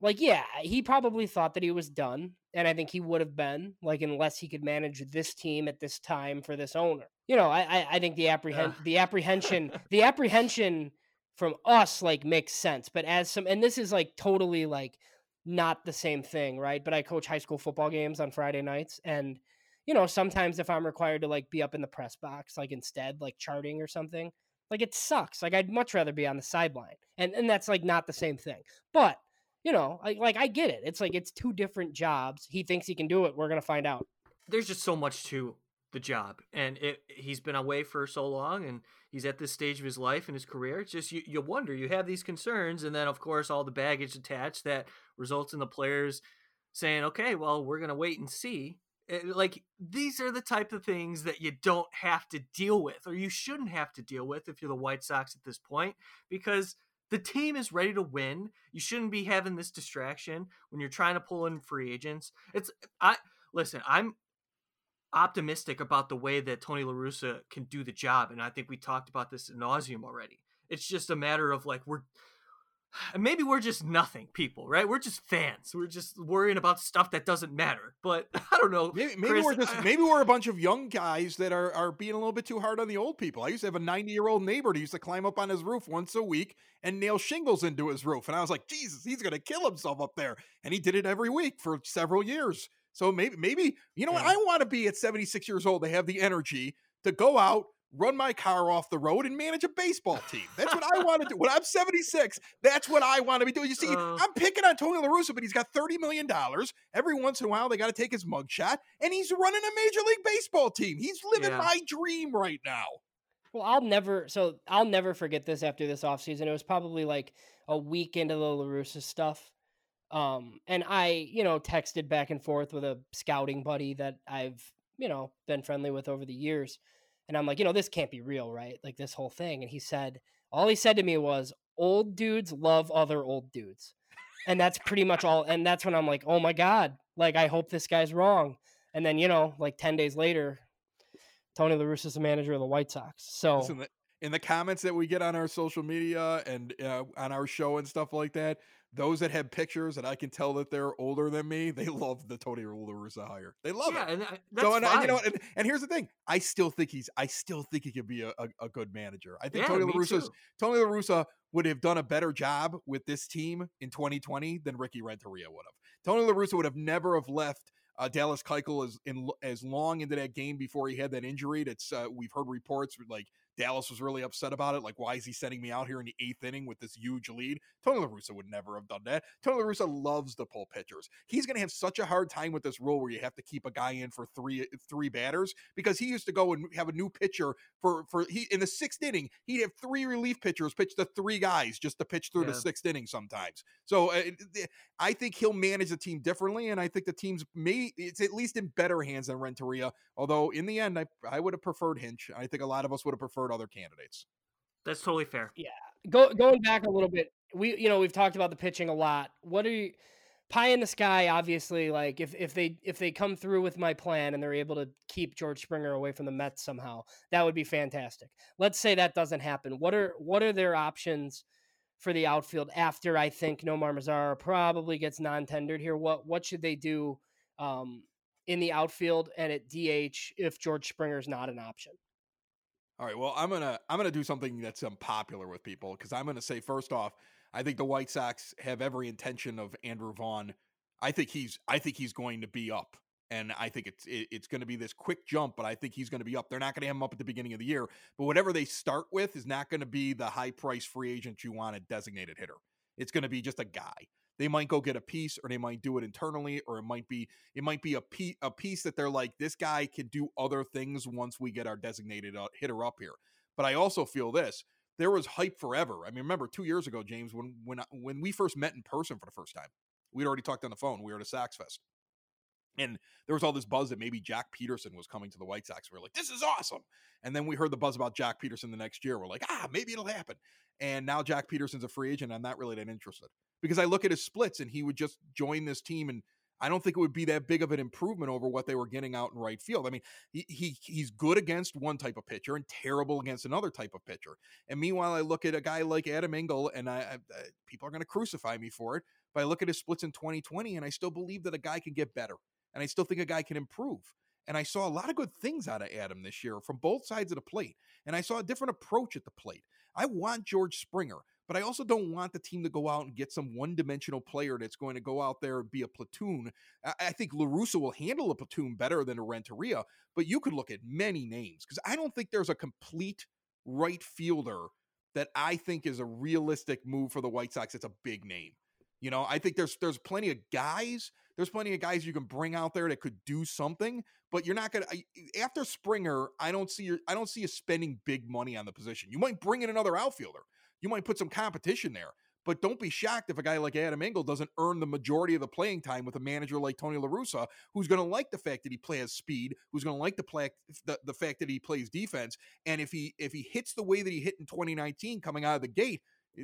like yeah, he probably thought that he was done, and I think he would have been like unless he could manage this team at this time for this owner. You know, I I, I think the apprehend the apprehension the apprehension from us like makes sense, but as some and this is like totally like not the same thing, right? But I coach high school football games on Friday nights and you know, sometimes if I'm required to like be up in the press box like instead like charting or something, like it sucks. Like I'd much rather be on the sideline. And and that's like not the same thing. But, you know, like like I get it. It's like it's two different jobs. He thinks he can do it. We're to find out. There's just so much to the job and it he's been away for so long and he's at this stage of his life and his career it's just you, you wonder you have these concerns and then of course all the baggage attached that results in the players saying okay well we're to wait and see Eh, like these are the type of things that you don't have to deal with or you shouldn't have to deal with if you're the White Sox at this point because the team is ready to win. You shouldn't be having this distraction when you're trying to pull in free agents. It's I listen, I'm optimistic about the way that Tony La Russa can do the job and I think we talked about this in nauseum already. It's just a matter of like we're and maybe we're just nothing people, right? We're just fans. We're just worrying about stuff that doesn't matter. But I don't know. Maybe, maybe Chris, we're just maybe we're a bunch of young guys that are are being a little bit too hard on the old people. I used to have a 90 year old neighbor who used to climb up on his roof once a week and nail shingles into his roof, and I was like, Jesus, he's gonna kill himself up there. And he did it every week for several years. So maybe maybe you know yeah. what? I want to be at 76 years old to have the energy to go out run my car off the road and manage a baseball team. That's what I want to do. When I'm 76, that's what I want to be doing. You see, uh, I'm picking on Tony La Russa, but he's got $30 million. Every once in a while, they got to take his mugshot, and he's running a Major League Baseball team. He's living yeah. my dream right now. Well, I'll never, so I'll never forget this after this offseason. It was probably like a week into the La Russa stuff. Um, and I, you know, texted back and forth with a scouting buddy that I've, you know, been friendly with over the years and I'm like, you know, this can't be real, right? Like this whole thing. And he said, all he said to me was, old dudes love other old dudes. And that's pretty much all. And that's when I'm like, oh my God, like, I hope this guy's wrong. And then, you know, like 10 days later, Tony La Russa is the manager of the White Sox. So in the, in the comments that we get on our social media and uh, on our show and stuff like that, those that have pictures and I can tell that they're older than me, they love the Tony La Russa hire. They love yeah, it. And so, and, you know, and, and, here's the thing: I still think he's, I still think he could be a, a, a good manager. I think yeah, Tony La Tony La Russa would have done a better job with this team in 2020 than Ricky Renteria would have. Tony La Russa would have never have left uh, Dallas Keuchel as in as long into that game before he had that injury. That's uh, we've heard reports like Dallas was really upset about it. Like, why is he sending me out here in the eighth inning with this huge lead? Tony La Russa would never have done that. Tony La Russa loves to pull pitchers. He's going to have such a hard time with this rule where you have to keep a guy in for three three batters because he used to go and have a new pitcher for for he in the sixth inning he'd have three relief pitchers pitch to three guys just to pitch through yeah. the sixth inning sometimes. So uh, I think he'll manage the team differently, and I think the team's may it's at least in better hands than Renteria. Although in the end, I I would have preferred Hinch. I think a lot of us would have preferred other candidates. That's totally fair. Yeah. Go, going back a little bit, we you know we've talked about the pitching a lot. What are you? Pie in the sky, obviously. Like if if they if they come through with my plan and they're able to keep George Springer away from the Mets somehow, that would be fantastic. Let's say that doesn't happen. What are what are their options for the outfield after I think Nomar Mazara probably gets non-tendered here? What what should they do um, in the outfield and at DH if George Springer is not an option? All right. Well, I'm gonna I'm gonna do something that's unpopular with people because I'm gonna say first off, I think the White Sox have every intention of Andrew Vaughn. I think he's I think he's going to be up, and I think it's it, it's going to be this quick jump. But I think he's going to be up. They're not going to have him up at the beginning of the year, but whatever they start with is not going to be the high price free agent you want a designated hitter. It's going to be just a guy they might go get a piece or they might do it internally or it might be it might be a piece a piece that they're like this guy can do other things once we get our designated uh, hitter up here but i also feel this there was hype forever i mean remember two years ago james when when when we first met in person for the first time we'd already talked on the phone we were at a Sox Fest and there was all this buzz that maybe Joc Pederson was coming to the White Sox. We are like, this is awesome. And then we heard the buzz about Joc Pederson the next year. We're like, ah, maybe it'll happen. And now Joc Pederson's a free agent. I'm not really that interested because I look at his splits and he would just join this team and I don't think it would be that big of an improvement over what they were getting out in right field. I mean, he, he he's good against one type of pitcher and terrible against another type of pitcher. And meanwhile, I look at a guy like Adam Engel, and I, I uh, people are going to crucify me for it, but I look at his splits in 2020, and I still believe that a guy can get better, and I still think a guy can improve. And I saw a lot of good things out of Adam this year from both sides of the plate. And I saw a different approach at the plate. I want George Springer, but I also don't want the team to go out and get some one dimensional player that's going to go out there and be a platoon. I, think La Russa will handle a platoon better than a Renteria, but you could look at many names because I don't think there's a complete right fielder that I think is a realistic move for the White Sox. It's a big name. You know, I think there's there's plenty of guys. There's plenty of guys you can bring out there that could do something, but you're not gonna. After Springer, I don't see your, I don't see you spending big money on the position. You might bring in another outfielder. You might put some competition there, but don't be shocked if a guy like Adam Engel doesn't earn the majority of the playing time with a manager like Tony La Russa, who's going to like the fact that he plays speed, who's going to like the the, the fact that he plays defense, and if he if he hits the way that he hit in 2019 coming out of the gate,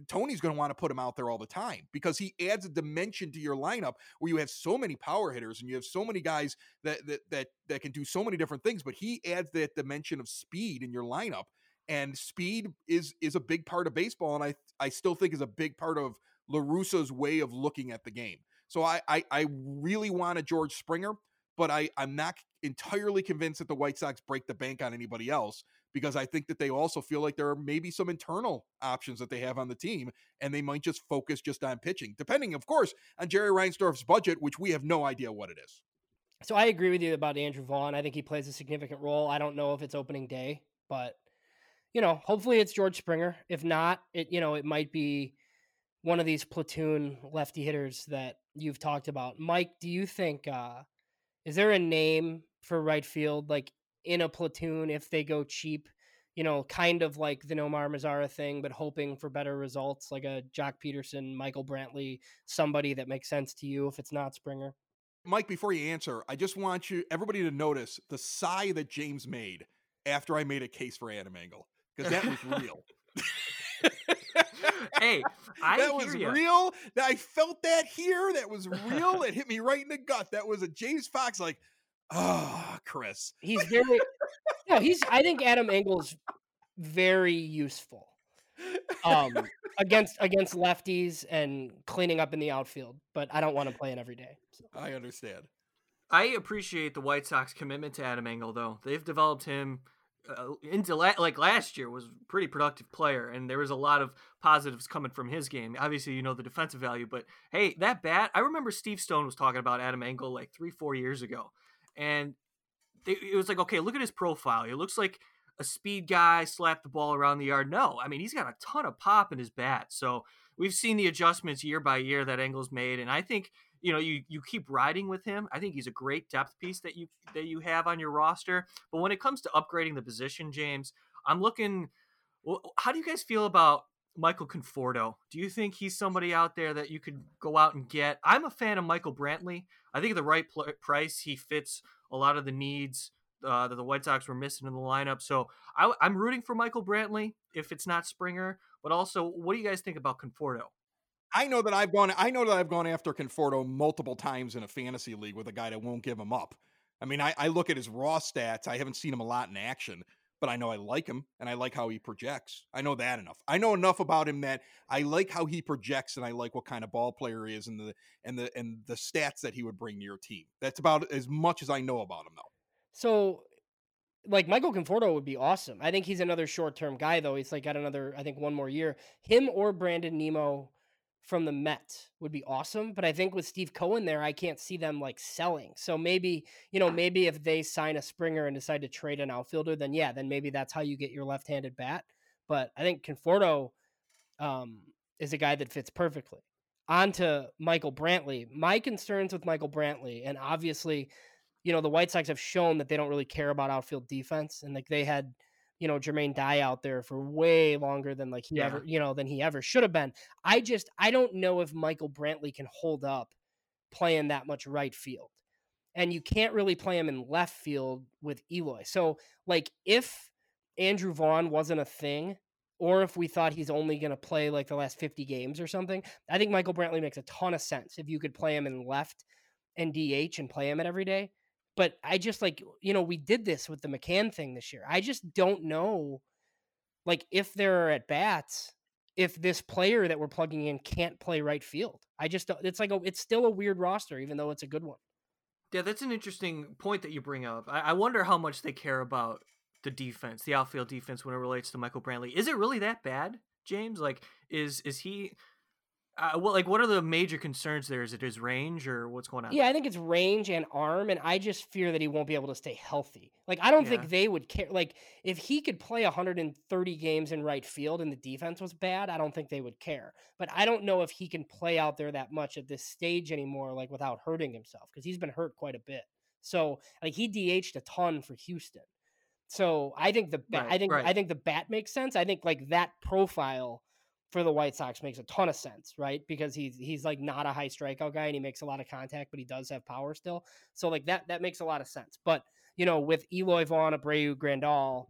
Tony's going to want to put him out there all the time because he adds a dimension to your lineup where you have so many power hitters and you have so many guys that that that that can do so many different things. But he adds that dimension of speed in your lineup, and speed is is a big part of baseball, and I I still think is a big part of La Russa's way of looking at the game. So I I, I really want a George Springer, but I I'm not entirely convinced that the White Sox break the bank on anybody else because I think that they also feel like there are maybe some internal options that they have on the team, and they might just focus just on pitching, depending, of course, on Jerry Reinsdorf's budget, which we have no idea what it is. So I agree with you about Andrew Vaughn. I think he plays a significant role. I don't know if it's opening day, but you know, hopefully it's George Springer. If not, it you know, it might be one of these platoon lefty hitters that you've talked about. Mike, do you think uh is there a name for right field like in a platoon if they go cheap, you know, kind of like the Nomar Mazara thing, but hoping for better results, like a Joc Pederson, Michael Brantley, somebody that makes sense to you if it's not Springer? Mike, before you answer, I just want you everybody to notice the sigh that James made after I made a case for Adam Engel because that was real. hey, I that was you. real. I felt that here. That was real. it hit me right in the gut. That was a James Fox like, Oh, Chris. He's very no, he's I think Adam Engel's very useful. Um against against lefties and cleaning up in the outfield, but I don't want to play it every day. So. I understand. I appreciate the White Sox commitment to Adam Engel though. They've developed him uh, into la- like last year was pretty productive player and there was a lot of positives coming from his game obviously you know the defensive value but hey that bat i remember steve stone was talking about adam engel like three four years ago and they, it was like, okay, look at his profile. He looks like a speed guy, slap the ball around the yard. No, I mean he's got a ton of pop in his bat. So we've seen the adjustments year by year that Engel's made, and I think you know you you keep riding with him. I think he's a great depth piece that you that you have on your roster. But when it comes to upgrading the position, James, I'm looking. Well, how do you guys feel about Michael Conforto. Do you think he's somebody out there that you could go out and get? I'm a fan of Michael Brantley. I think at the right pl- price, he fits a lot of the needs uh, that the White Sox were missing in the lineup. So I, am rooting for Michael Brantley if it's not Springer. But also, what do you guys think about Conforto? I know that I've gone. I know that I've gone after Conforto multiple times in a fantasy league with a guy that won't give him up. I mean, I, I look at his raw stats. I haven't seen him a lot in action, but I know I like him and I like how he projects. I know that enough. I know enough about him that I like how he projects and I like what kind of ball player he is and the and the and the stats that he would bring to your team. That's about as much as I know about him though. So like Michael Conforto would be awesome. I think he's another short term guy though. He's like got another I think one more year. Him or Brandon Nimmo from the Mets would be awesome. But I think with Steve Cohen there, I can't see them like selling. So maybe, you know, maybe if they sign a Springer and decide to trade an outfielder, then yeah, then maybe that's how you get your left handed bat. But I think Conforto um, is a guy that fits perfectly. On to Michael Brantley. My concerns with Michael Brantley, and obviously, you know, the White Sox have shown that they don't really care about outfield defense. And like they had you know Jermaine Dye out there for way longer than like he yeah. ever you know than he ever should have been. I just I don't know if Michael Brantley can hold up playing that much right field. And you can't really play him in left field with Eloy. So like if Andrew Vaughn wasn't a thing, or if we thought he's only going to play like the last 50 games or something, I think Michael Brantley makes a ton of sense if you could play him in left and DH and play him at every day. But I just like, you know, we did this with the McCann thing this year. I just don't know like if there are at bats if this player that we're plugging in can't play right field. I just don't it's like a it's still a weird roster, even though it's a good one. Yeah, that's an interesting point that you bring up. I, I wonder how much they care about the defense, the outfield defense, when it relates to Michael Brantley. Is it really that bad, James? Like, is is he? Uh, well, like, what are the major concerns there? Is it his range or what's going on? Yeah, I think it's range and arm, and I just fear that he won't be able to stay healthy. Like, I don't Yeah. think they would care. Like, if he could play 130 games in right field and the defense was bad, I don't think they would care. But I don't know if he can play out there that much at this stage anymore, like without hurting himself, because he's been hurt quite a bit. So, like, he DH'd a ton for Houston. So I think the bat, Right, I think right. I think the bat makes sense. I think like that profile for the White Sox makes a ton of sense, right? Because he's he's like not a high strikeout guy and he makes a lot of contact, but he does have power still. So like that that makes a lot of sense. But you know, with Eloy Vaughn, Abreu, Grandal,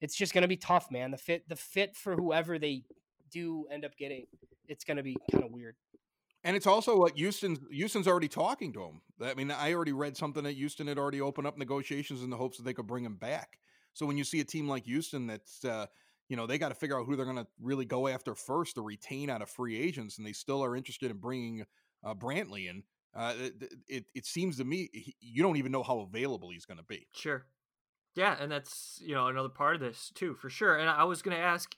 it's just gonna be tough, man. The fit the fit for whoever they do end up getting, it's gonna be kind of weird. And it's also what Houston's Houston's already talking to him. I mean, I already read something that Houston had already opened up negotiations in the hopes that they could bring him back. So when you see a team like Houston that's uh, you know, they got to figure out who they're going to really go after first to retain out of free agents, and they still are interested in bringing uh, Brantley in. Uh, it, it it seems to me he, you don't even know how available he's going to be. Sure. Yeah, and that's you know another part of this too, for sure. And I was going to ask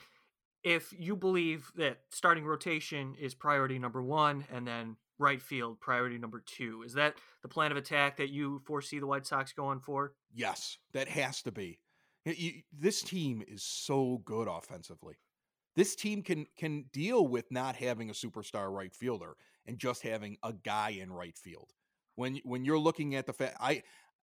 if you believe that starting rotation is priority number one, and then right field priority number two. Is that the plan of attack that you foresee the White Sox going for? Yes, that has to be. You- this team is so good offensively. This team can can deal with not having a superstar right fielder and just having a guy in right field. When when you're looking at the fact, I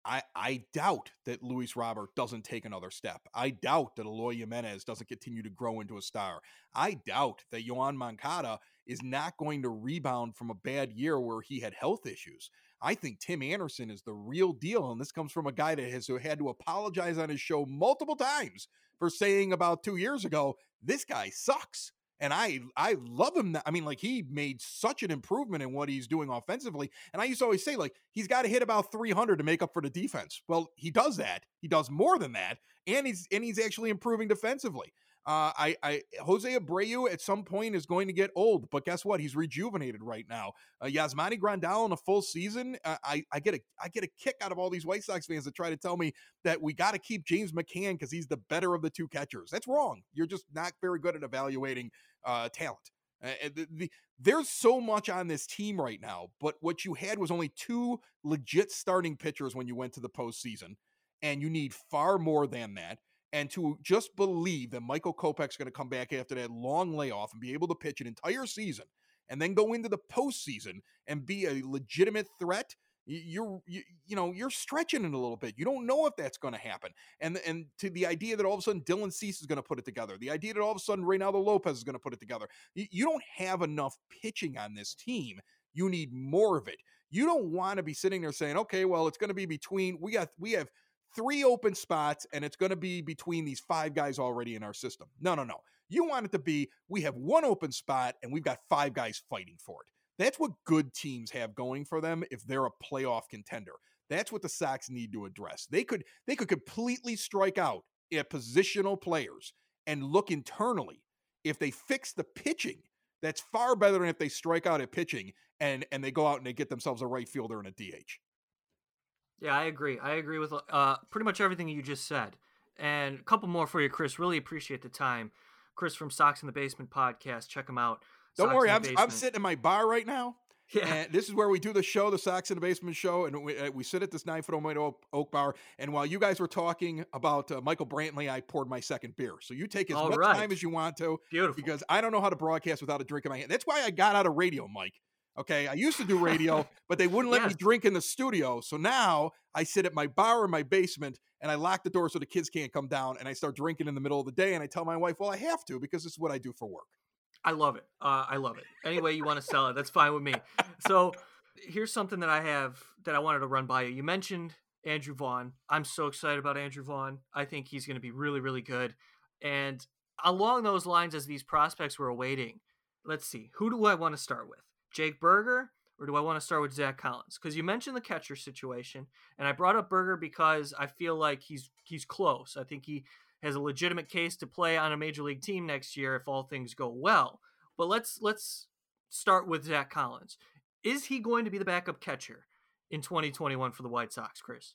I I doubt that Luis Robert doesn't take another step. I doubt that Eloy Jimenez doesn't continue to grow into a star. I doubt that Yoan Moncada is not going to rebound from a bad year where he had health issues. I think Tim Anderson is the real deal. And this comes from a guy that has had to apologize on his show multiple times for saying about two years ago, this guy sucks. And I I love him. I mean, like he made such an improvement in what he's doing offensively. And I used to always say, like, he's got to hit about 300 to make up for the defense. Well, he does that. He does more than that. And he's and he's actually improving defensively. Uh, I, I Jose Abreu at some point is going to get old, but guess what? He's rejuvenated right now. Uh, Yasmani Grandal in a full season. Uh, I I get a I get a kick out of all these White Sox fans that try to tell me that we got to keep James McCann because he's the better of the two catchers. That's wrong. You're just not very good at evaluating uh, talent. The, the, there's so much on this team right now, but what you had was only two legit starting pitchers when you went to the postseason, and you need far more than that and to just believe that Michael Kopech's going to come back after that long layoff and be able to pitch an entire season and then go into the postseason and be a legitimate threat you're you, you know you're stretching it a little bit. You don't know if that's going to happen. And and to the idea that all of a sudden Dylan Cease is going to put it together the idea that all of a sudden Reynaldo Lopez is going to put it together you, you don't have enough pitching on this team. You need more of it. You don't want to be sitting there saying okay well it's going to be between we got we have three open spots and it's going to be between these five guys already in our system. No, no, no. You want it to be we have one open spot and we've got five guys fighting for it. That's what good teams have going for them if they're a playoff contender. That's what the Sox need to address. They could they could completely strike out at positional players and look internally. If they fix the pitching, that's far better than if they strike out at pitching and and they go out and they get themselves a right fielder and a DH. Yeah, I agree. I agree with uh, pretty much everything you just said. And a couple more for you, Chris. Really appreciate the time. Chris from Sox in the Basement podcast. Check him out. Don't worry, I'm, I'm sitting in my bar right now. Yeah. And this is where we do the show, the Sox in the Basement show, and we, uh, we sit at this nine foot oak, oak, oak bar. And while you guys were talking about uh, Michael Brantley, I poured my second beer. So you take as All much right. time as you want to, Beautiful. because I don't know how to broadcast without a drink in my hand. That's why I got out of radio, Mike. Okay, I used to do radio, but they wouldn't let me drink in the studio. So now I sit at my bar in my basement and I lock the door so the kids can't come down. And I start drinking in the middle of the day. And I tell my wife, "Well, I have to because this is what I do for work." I love it. Uh, I love it. Any way you want to sell it, that's fine with me. So here's something that I have that I wanted to run by you. You mentioned Andrew Vaughn. I'm so excited about Andrew Vaughn. I think he's going to be really, really good. And along those lines, as these prospects were awaiting, let's see, who do I want to start with? Jake Burger or do I want to start with Zack Collins? Because you mentioned the catcher situation, and I brought up Burger because I feel like he's he's close. I think he has a legitimate case to play on a major league team next year if all things go well. But let's let's start with Zack Collins. Is he going to be the backup catcher in 2021 for the White Sox, Chris?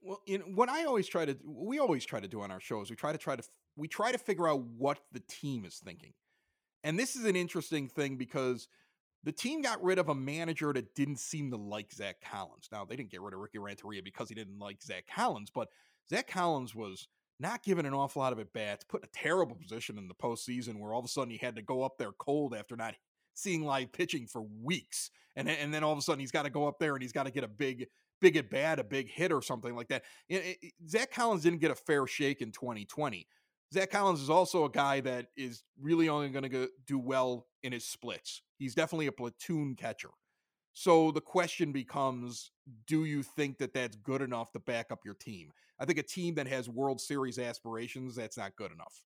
Well, you know, what I always try to we always try to do on our shows, we try to try to we try to figure out what the team is thinking. And this is an interesting thing because the team got rid of a manager that didn't seem to like Zack Collins. Now, they didn't get rid of Ricky Renteria because he didn't like Zack Collins, but Zack Collins was not given an awful lot of at bats, put in a terrible position in the postseason where all of a sudden he had to go up there cold after not seeing live pitching for weeks. And, and then all of a sudden he's got to go up there and he's got to get a big, big at bat, a big hit or something like that. It, it, Zack Collins didn't get a fair shake in 2020. Zack Collins is also a guy that is really only going to do well in his splits. He's definitely a platoon catcher. So the question becomes do you think that that's good enough to back up your team? I think a team that has World Series aspirations, that's not good enough.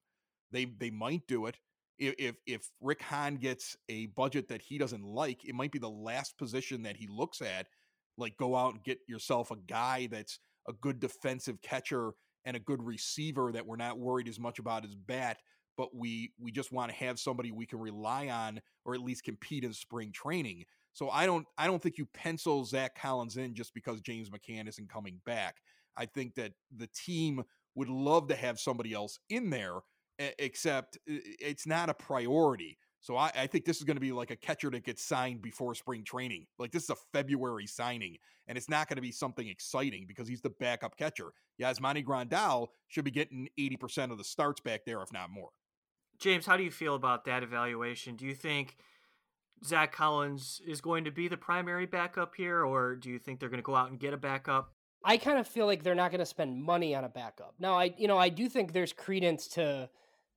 They they might do it. If, if Rick Hahn gets a budget that he doesn't like, it might be the last position that he looks at. Like go out and get yourself a guy that's a good defensive catcher and a good receiver that we're not worried as much about his bat, but we we just want to have somebody we can rely on or at least compete in spring training. So I don't I don't think you pencil Zack Collins in just because James McCann isn't coming back. I think that the team would love to have somebody else in there, except it's not a priority. So I, I, think this is going to be like a catcher that gets signed before spring training. Like this is a February signing, and it's not going to be something exciting because he's the backup catcher. Yasmani Grandal should be getting 80% of the starts back there, if not more. James, how do you feel about that evaluation? Do you think Zack Collins is going to be the primary backup here, or do you think they're going to go out and get a backup? I kind of feel like they're not going to spend money on a backup. Now, I you know I do think there's credence to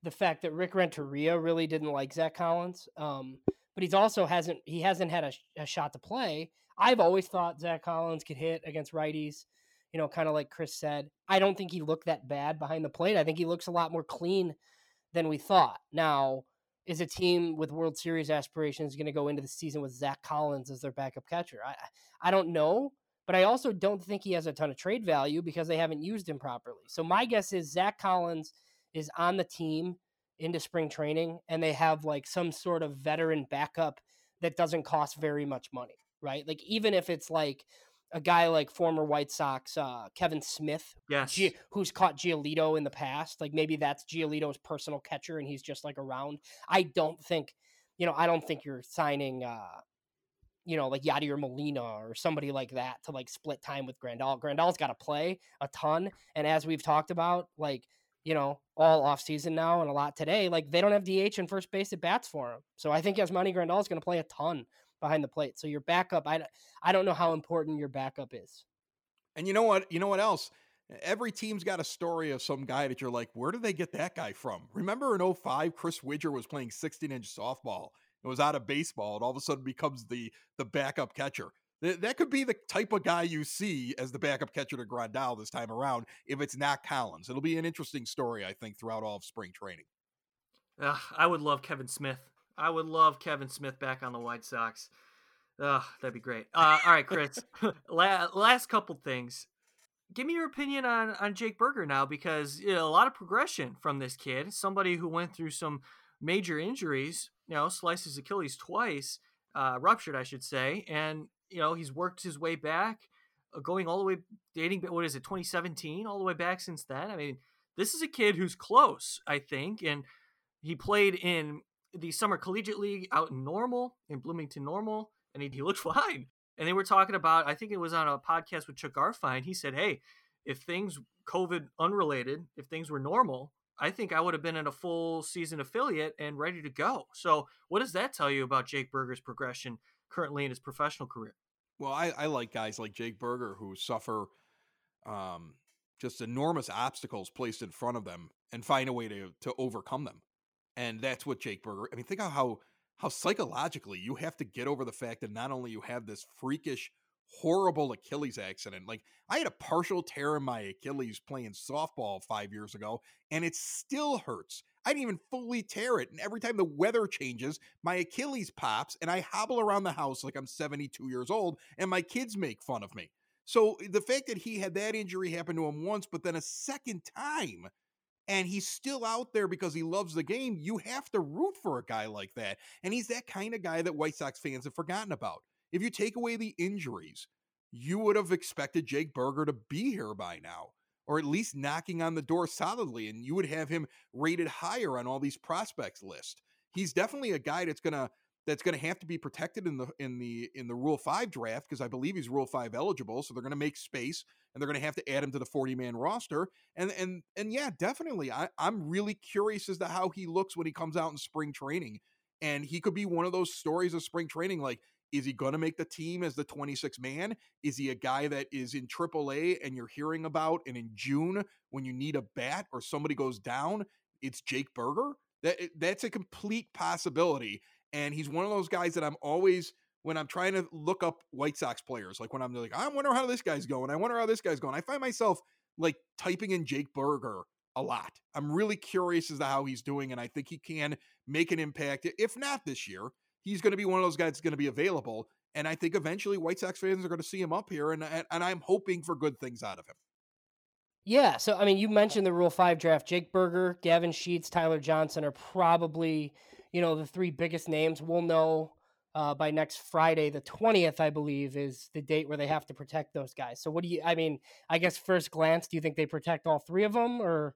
the fact that Rick Renteria really didn't like Zack Collins, um, but he's also hasn't he hasn't had a, a, shot to play. I've always thought Zack Collins could hit against righties, you know, kind of like Chris said. I don't think he looked that bad behind the plate. I think he looks a lot more clean than we thought. Now, is a team with World Series aspirations going to go into the season with Zack Collins as their backup catcher? I I don't know, but I also don't think he has a ton of trade value because they haven't used him properly. So my guess is Zack Collins is on the team into spring training and they have like some sort of veteran backup that doesn't cost very much money, right? Like even if it's like a guy like former White Sox uh, Kevan Smith, yes, G- who's caught Giolito in the past. Like maybe that's Giolito's personal catcher, and he's just like around. I don't think, you know, I don't think you're signing, uh, you know, like Yadier Molina or somebody like that to like split time with Grandal. Grandal's got to play a ton, and as we've talked about, like you know, all off season now and a lot today, like they don't have DH and first base at bats for him. So I think Yasmani Grandal is going to play a ton behind the plate. So your backup, I, I don't know how important your backup is. And you know what? You know what else? Every team's got a story of some guy that you're like, where did they get that guy from? Remember in 05, Chris Widger was playing 16 inch softball. It was out of baseball. and all of a sudden becomes the the backup catcher. That could be the type of guy you see as the backup catcher to Grandal this time around if it's not Collins. It'll be an interesting story, I think, throughout all of spring training. Uh, I would love Kevan Smith. I would love Kevan Smith back on the White Sox. Uh, that'd be great. Uh, all right, Chris. last couple things. Give me your opinion on on Jake Burger now, because you know, a lot of progression from this kid. Somebody who went through some major injuries. You know, slices Achilles twice, uh, ruptured, I should say, and you know, he's worked his way back, uh, going all the way dating. What is it, 2017, all the way back since then. I mean, this is a kid who's close, I think, and he played in the summer collegiate league out in Normal, in Bloomington Normal, and he, he looked fine. And they were talking about, I think it was on a podcast with Chuck Garfien. He said, "Hey, if things COVID unrelated, if things were normal, I think I would have been in a full season affiliate and ready to go. So, what does that tell you about Jake Burger's progression currently in his professional career? Well, I, I like guys like Jake Burger who suffer um, just enormous obstacles placed in front of them and find a way to to overcome them. And that's what Jake Burger. I mean, think of how how psychologically you have to get over the fact that not only you have this freakish horrible Achilles accident. Like I had a partial tear in my Achilles playing softball 5 years ago and it still hurts. I didn't even fully tear it. And every time the weather changes, my Achilles pops and I hobble around the house like I'm 72 years old and my kids make fun of me. So eh, the fact that he had that injury happen to him once, but then a second time, and he's still out there because he loves the game, you have to root for a guy like that. And he's that kind of guy that White Sox fans have forgotten about. If you take away the injuries, you would have expected Jake Burger to be here by now or at least knocking on the door solidly, and you would have him rated higher on all these prospects list. He's definitely a guy that's gonna that's gonna have to be protected in the in the in the Rule Five draft because I believe he's Rule Five eligible. So they're gonna make space and they're gonna have to add him to the forty man roster. And and and yeah, definitely, I, I'm really curious as to how he looks when he comes out in spring training. And he could be one of those stories of spring training, like is he going to make the team as the 26 man? Is he a guy that is in AAA and you're hearing about? And in June, when you need a bat or somebody goes down, it's Jake Burger. That that's a complete possibility. And he's one of those guys that I'm always when I'm trying to look up White Sox players, like when I'm like, I wonder how this guy's going. I wonder how this guy's going. I find myself like typing in Jake Burger a lot. I'm really curious as to how he's doing, and I think he can make an impact, if not this year, he's going to be one of those guys that's going to be available. And I think eventually White Sox fans are going to see him up here, and, and, and I'm hoping for good things out of him. Yeah, so I mean, you mentioned the Rule Five draft. Jake Burger, Gavin Sheets, Tyler Johnson are probably you know the three biggest names. We'll know uh, by next Friday, the twentieth, I believe, is the date where they have to protect those guys. So, what do you? I mean, I guess first glance, do you think they protect all three of them, or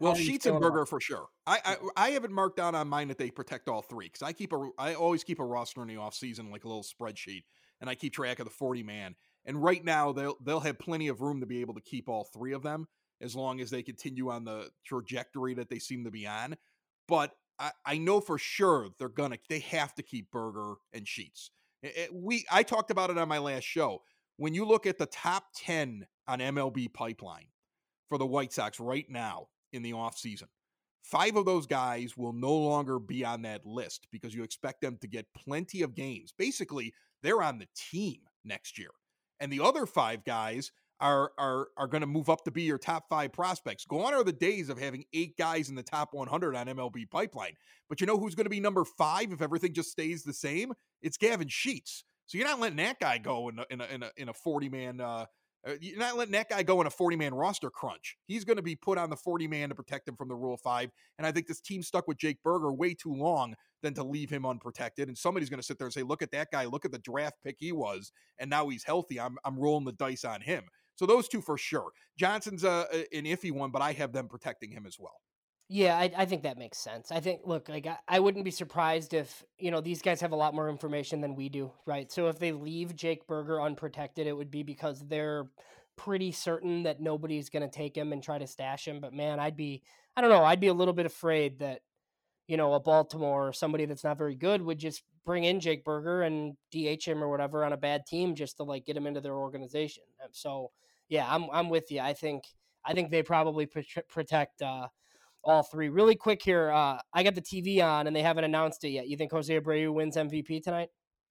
well, Sheets and Burger for sure. I, I I haven't marked down on mine that they protect all three because I keep a I always keep a roster in the off season like a little spreadsheet, and I keep track of the forty man. And right now they'll they'll have plenty of room to be able to keep all three of them as long as they continue on the trajectory that they seem to be on. But I, I know for sure they're gonna they have to keep Burger and Sheets. It, it, we I talked about it on my last show. When you look at the top ten on MLB pipeline for the White Sox right now, in the offseason. Five of those guys will no longer be on that list because you expect them to get plenty of games. Basically, they're on the team next year. And the other five guys are are are going to move up to be your top five prospects. Gone are the days of having eight guys in the top 100 on MLB pipeline. But you know who's going to be number five if everything just stays the same? It's Gavin Sheets. So you're not letting that guy go in a, in a, in a, in a 40 man uh, uh, you're not letting that guy go in a 40 man roster crunch. He's going to be put on the 40 man to protect him from the Rule 5. And I think this team stuck with Jake Burger way too long than to leave him unprotected. And somebody's going to sit there and say, look at that guy. Look at the draft pick he was. And now he's healthy. I'm, I'm rolling the dice on him. So those two for sure. Johnson's uh, a, an iffy one, but I have them protecting him as well. Yeah, I, I, think that makes sense. I think, look, like I, I, wouldn't be surprised if you know these guys have a lot more information than we do, right? So if they leave Jake Burger unprotected, it would be because they're pretty certain that nobody's going to take him and try to stash him. But man, I'd be, I don't know, I'd be a little bit afraid that you know a Baltimore or somebody that's not very good would just bring in Jake Burger and DH him or whatever on a bad team just to like get him into their organization. Uh, so yeah, I'm I'm with you. I think I think they probably protect. uh all three. Really quick here. Uh, I got the TV on and they haven't announced it yet. You think Jose Abreu wins MVP tonight?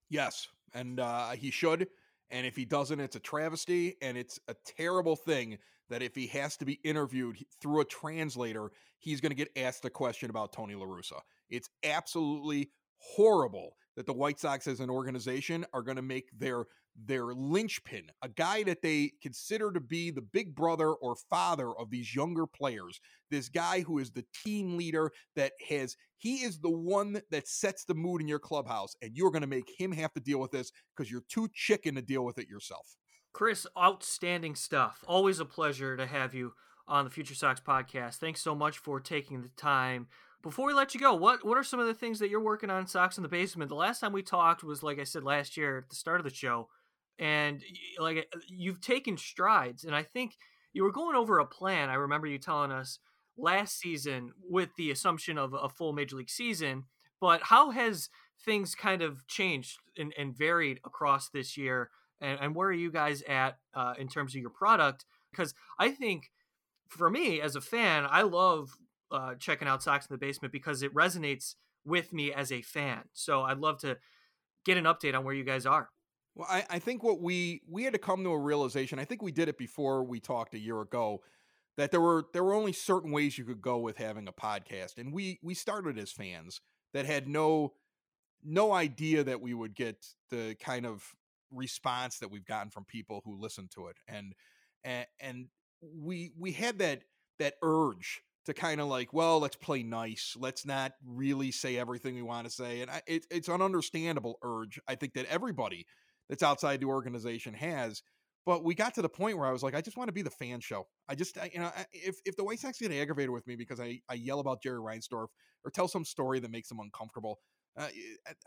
Yes, and uh, he should. And if he doesn't, it's a travesty. And it's a terrible thing that if he has to be interviewed through a translator, he's going to get asked a question about Tony La Russa. It's absolutely horrible that the White Sox as an organization are going to make their their linchpin, a guy that they consider to be the big brother or father of these younger players. This guy who is the team leader that has, he is the one that sets the mood in your clubhouse, and you're going to make him have to deal with this because you're too chicken to deal with it yourself. Chris, outstanding stuff. Always a pleasure to have you on the Future Sox podcast. Thanks so much for taking the time. Before we let you go, what what are some of the things that you're working on Sox in the basement? The last time we talked was like I said last year at the start of the show and like uh, you've taken strides and i think you were going over a plan i remember you telling us last season with the assumption of a full major league season but how has things kind of changed and, and varied across this year and, and, where are you guys at uh, in terms of your product because i think for me as a fan i love uh, checking out Sox in the basement because it resonates with me as a fan so i'd love to get an update on where you guys are well, I, I think what we we had to come to a realization. I think we did it before we talked a year ago that there were there were only certain ways you could go with having a podcast, and we we started as fans that had no no idea that we would get the kind of response that we've gotten from people who listen to it, and and and we we had that that urge to kind of like, well, let's play nice. Let's not really say everything we want to say. And I, it, it's an understandable urge. I think that everybody that's outside the organization has. But we got to the point where I was like, I just want to be the fan show. I just, I, you know, if if the White Sox get aggravated with me because I I yell about Jerry Reinsdorf or tell some story that makes them uncomfortable, uh,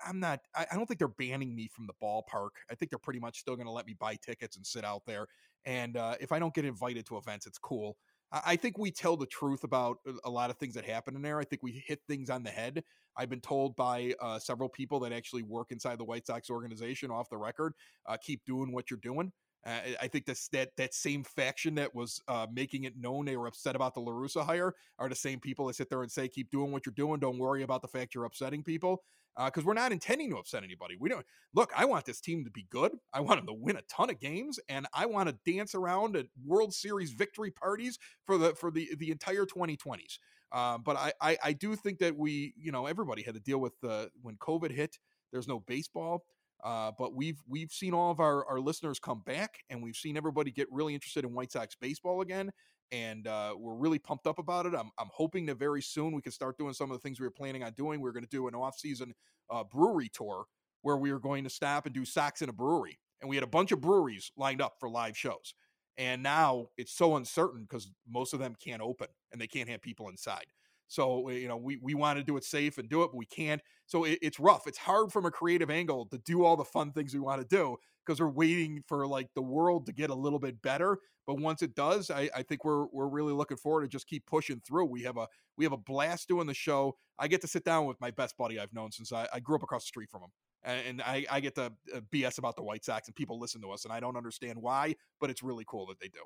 I'm not. I, I don't think they're banning me from the ballpark. I think they're pretty much still going to let me buy tickets and sit out there. And uh, if I don't get invited to events, it's cool. I think we tell the truth about a lot of things that happen in there. I think we hit things on the head. I've been told by uh, several people that actually work inside the White Sox organization off the record, uh, keep doing what you're doing. Uh, I think that's that that same faction that was uh, making it known they were upset about the La Russa hire are the same people that sit there and say, "Keep doing what you're doing. Don't worry about the fact you're upsetting people." Because uh, we're not intending to upset anybody. We don't look. I want this team to be good. I want them to win a ton of games, and I want to dance around at World Series victory parties for the for the the entire 2020s. Uh, but I, I I do think that we, you know, everybody had to deal with the when COVID hit. There's no baseball. Uh, but we've we've seen all of our, our listeners come back, and we've seen everybody get really interested in White Sox baseball again, and uh, we're really pumped up about it. I'm I'm hoping that very soon we can start doing some of the things we were planning on doing. We are going to do an off season uh, brewery tour where we are going to stop and do Sox in a brewery, and we had a bunch of breweries lined up for live shows. And now it's so uncertain because most of them can't open and they can't have people inside. So you know, we we want to do it safe and do it, but we can't. So it, it's rough. It's hard from a creative angle to do all the fun things we want to do because we're waiting for like the world to get a little bit better. But once it does, I, I think we're we're really looking forward to just keep pushing through. We have a we have a blast doing the show. I get to sit down with my best buddy I've known since I, I grew up across the street from him and I, I, get to uh, BS about the White Sox, and people listen to us, and I don't understand why, but it's really cool that they do.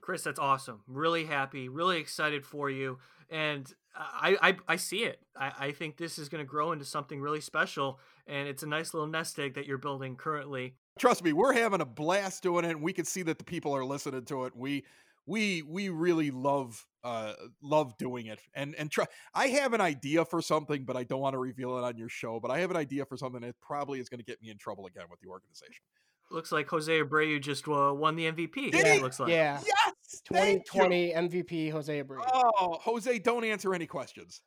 Chris, that's awesome. Really happy, really excited for you, and I I, I see it. I, I think this is going to grow into something really special, and it's a nice little nest egg that you're building currently. Trust me, we're having a blast doing it, and we can see that the people are listening to it. We we we really love uh love doing it and and try i have an idea for something but i don't want to reveal it on your show but i have an idea for something that probably is going to get me in trouble again with the organization looks like Jose Abreu just uh, won the MVP. Did yeah, he? looks like. Yeah. Yes. 2020 MVP Jose Abreu. Oh, Jose, don't answer any questions.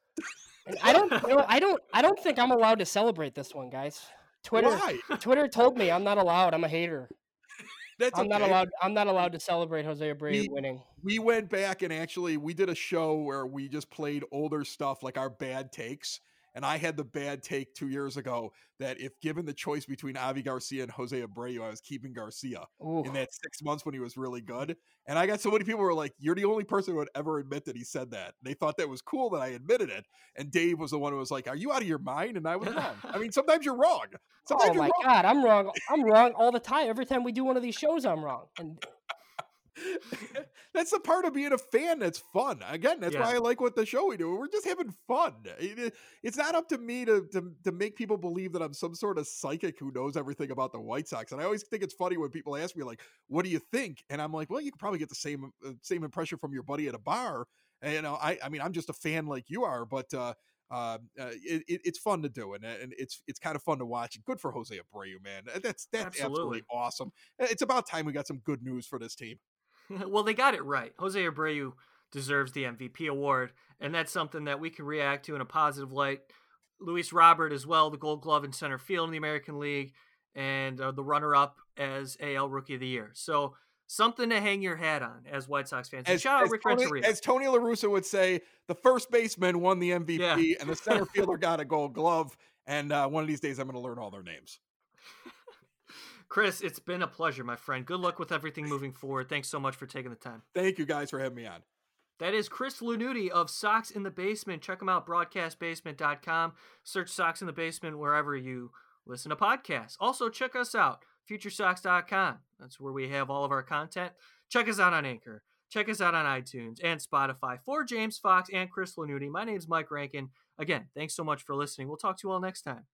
I don't you know, I don't I don't think I'm allowed to celebrate this one, guys. Twitter Why? Twitter told me I'm not allowed. I'm a hater. That's I'm okay. not allowed I'm not allowed to celebrate Jose Abreu We- winning. We went back and actually we did a show where we just played older stuff like our bad takes. And I had the bad take two years ago that if given the choice between Avi Garcia and Jose Abreu, I was keeping Garcia Ooh. in that six months when he was really good. And I got so many people who were like, "You're the only person who would ever admit that he said that." They thought that was cool that I admitted it. And Dave was the one who was like, "Are you out of your mind?" And I was wrong. I mean, sometimes you're wrong. Oh sometimes Oh you're my wrong. god, I'm wrong. I'm wrong all the time. Every time we do one of these shows, I'm wrong. And that's the part of being a fan that's fun. Again, that's Yeah. why I like what the show we do. We're just having fun. It- it- it's not up to me to, to to make people believe that I'm some sort of psychic who knows everything about the White Sox. And I always think it's funny when people ask me like, "What do you think?" And I'm like, "Well, you could probably get the same uh, same impression from your buddy at a bar." And, you know, I I mean, I'm just a fan like you are, but. uh uh, uh, it, it, it's fun to do, and and it's it's kind of fun to watch. Good for Jose Abreu, man. That's that's absolutely, Absolutely. awesome. It's about time we got some good news for this team. well, they got it right. Jose Abreu deserves the MVP award, and that's something that we can react to in a positive light. Luis Robert as well, the Gold Glove in center field in the American League, and uh, the runner-up as AL Rookie of the Year. So something to hang your hat on as White Sox fans. As, shout out Rick Tony, Renteria. as Tony La Russa would say, the first baseman won the MVP, Yeah. and the center fielder got a Gold Glove. And uh, one of these days, I'm going to learn all their names. Chris, it's been a pleasure, my friend. Good luck with everything moving forward. Thanks so much for taking the time. Thank you guys for having me on. That is Chris Lanuti of Sox in the Basement. Check him out, broadcastbasement.com. Search Sox in the Basement wherever you listen to podcasts. Also, check us out, futuresox.com. That's where we have all of our content. Check us out on Anchor. Check us out on iTunes and Spotify. For James Fox and Chris Lanuti, my name's Mike Rankin. Again, thanks so much for listening. We'll talk to you all next time.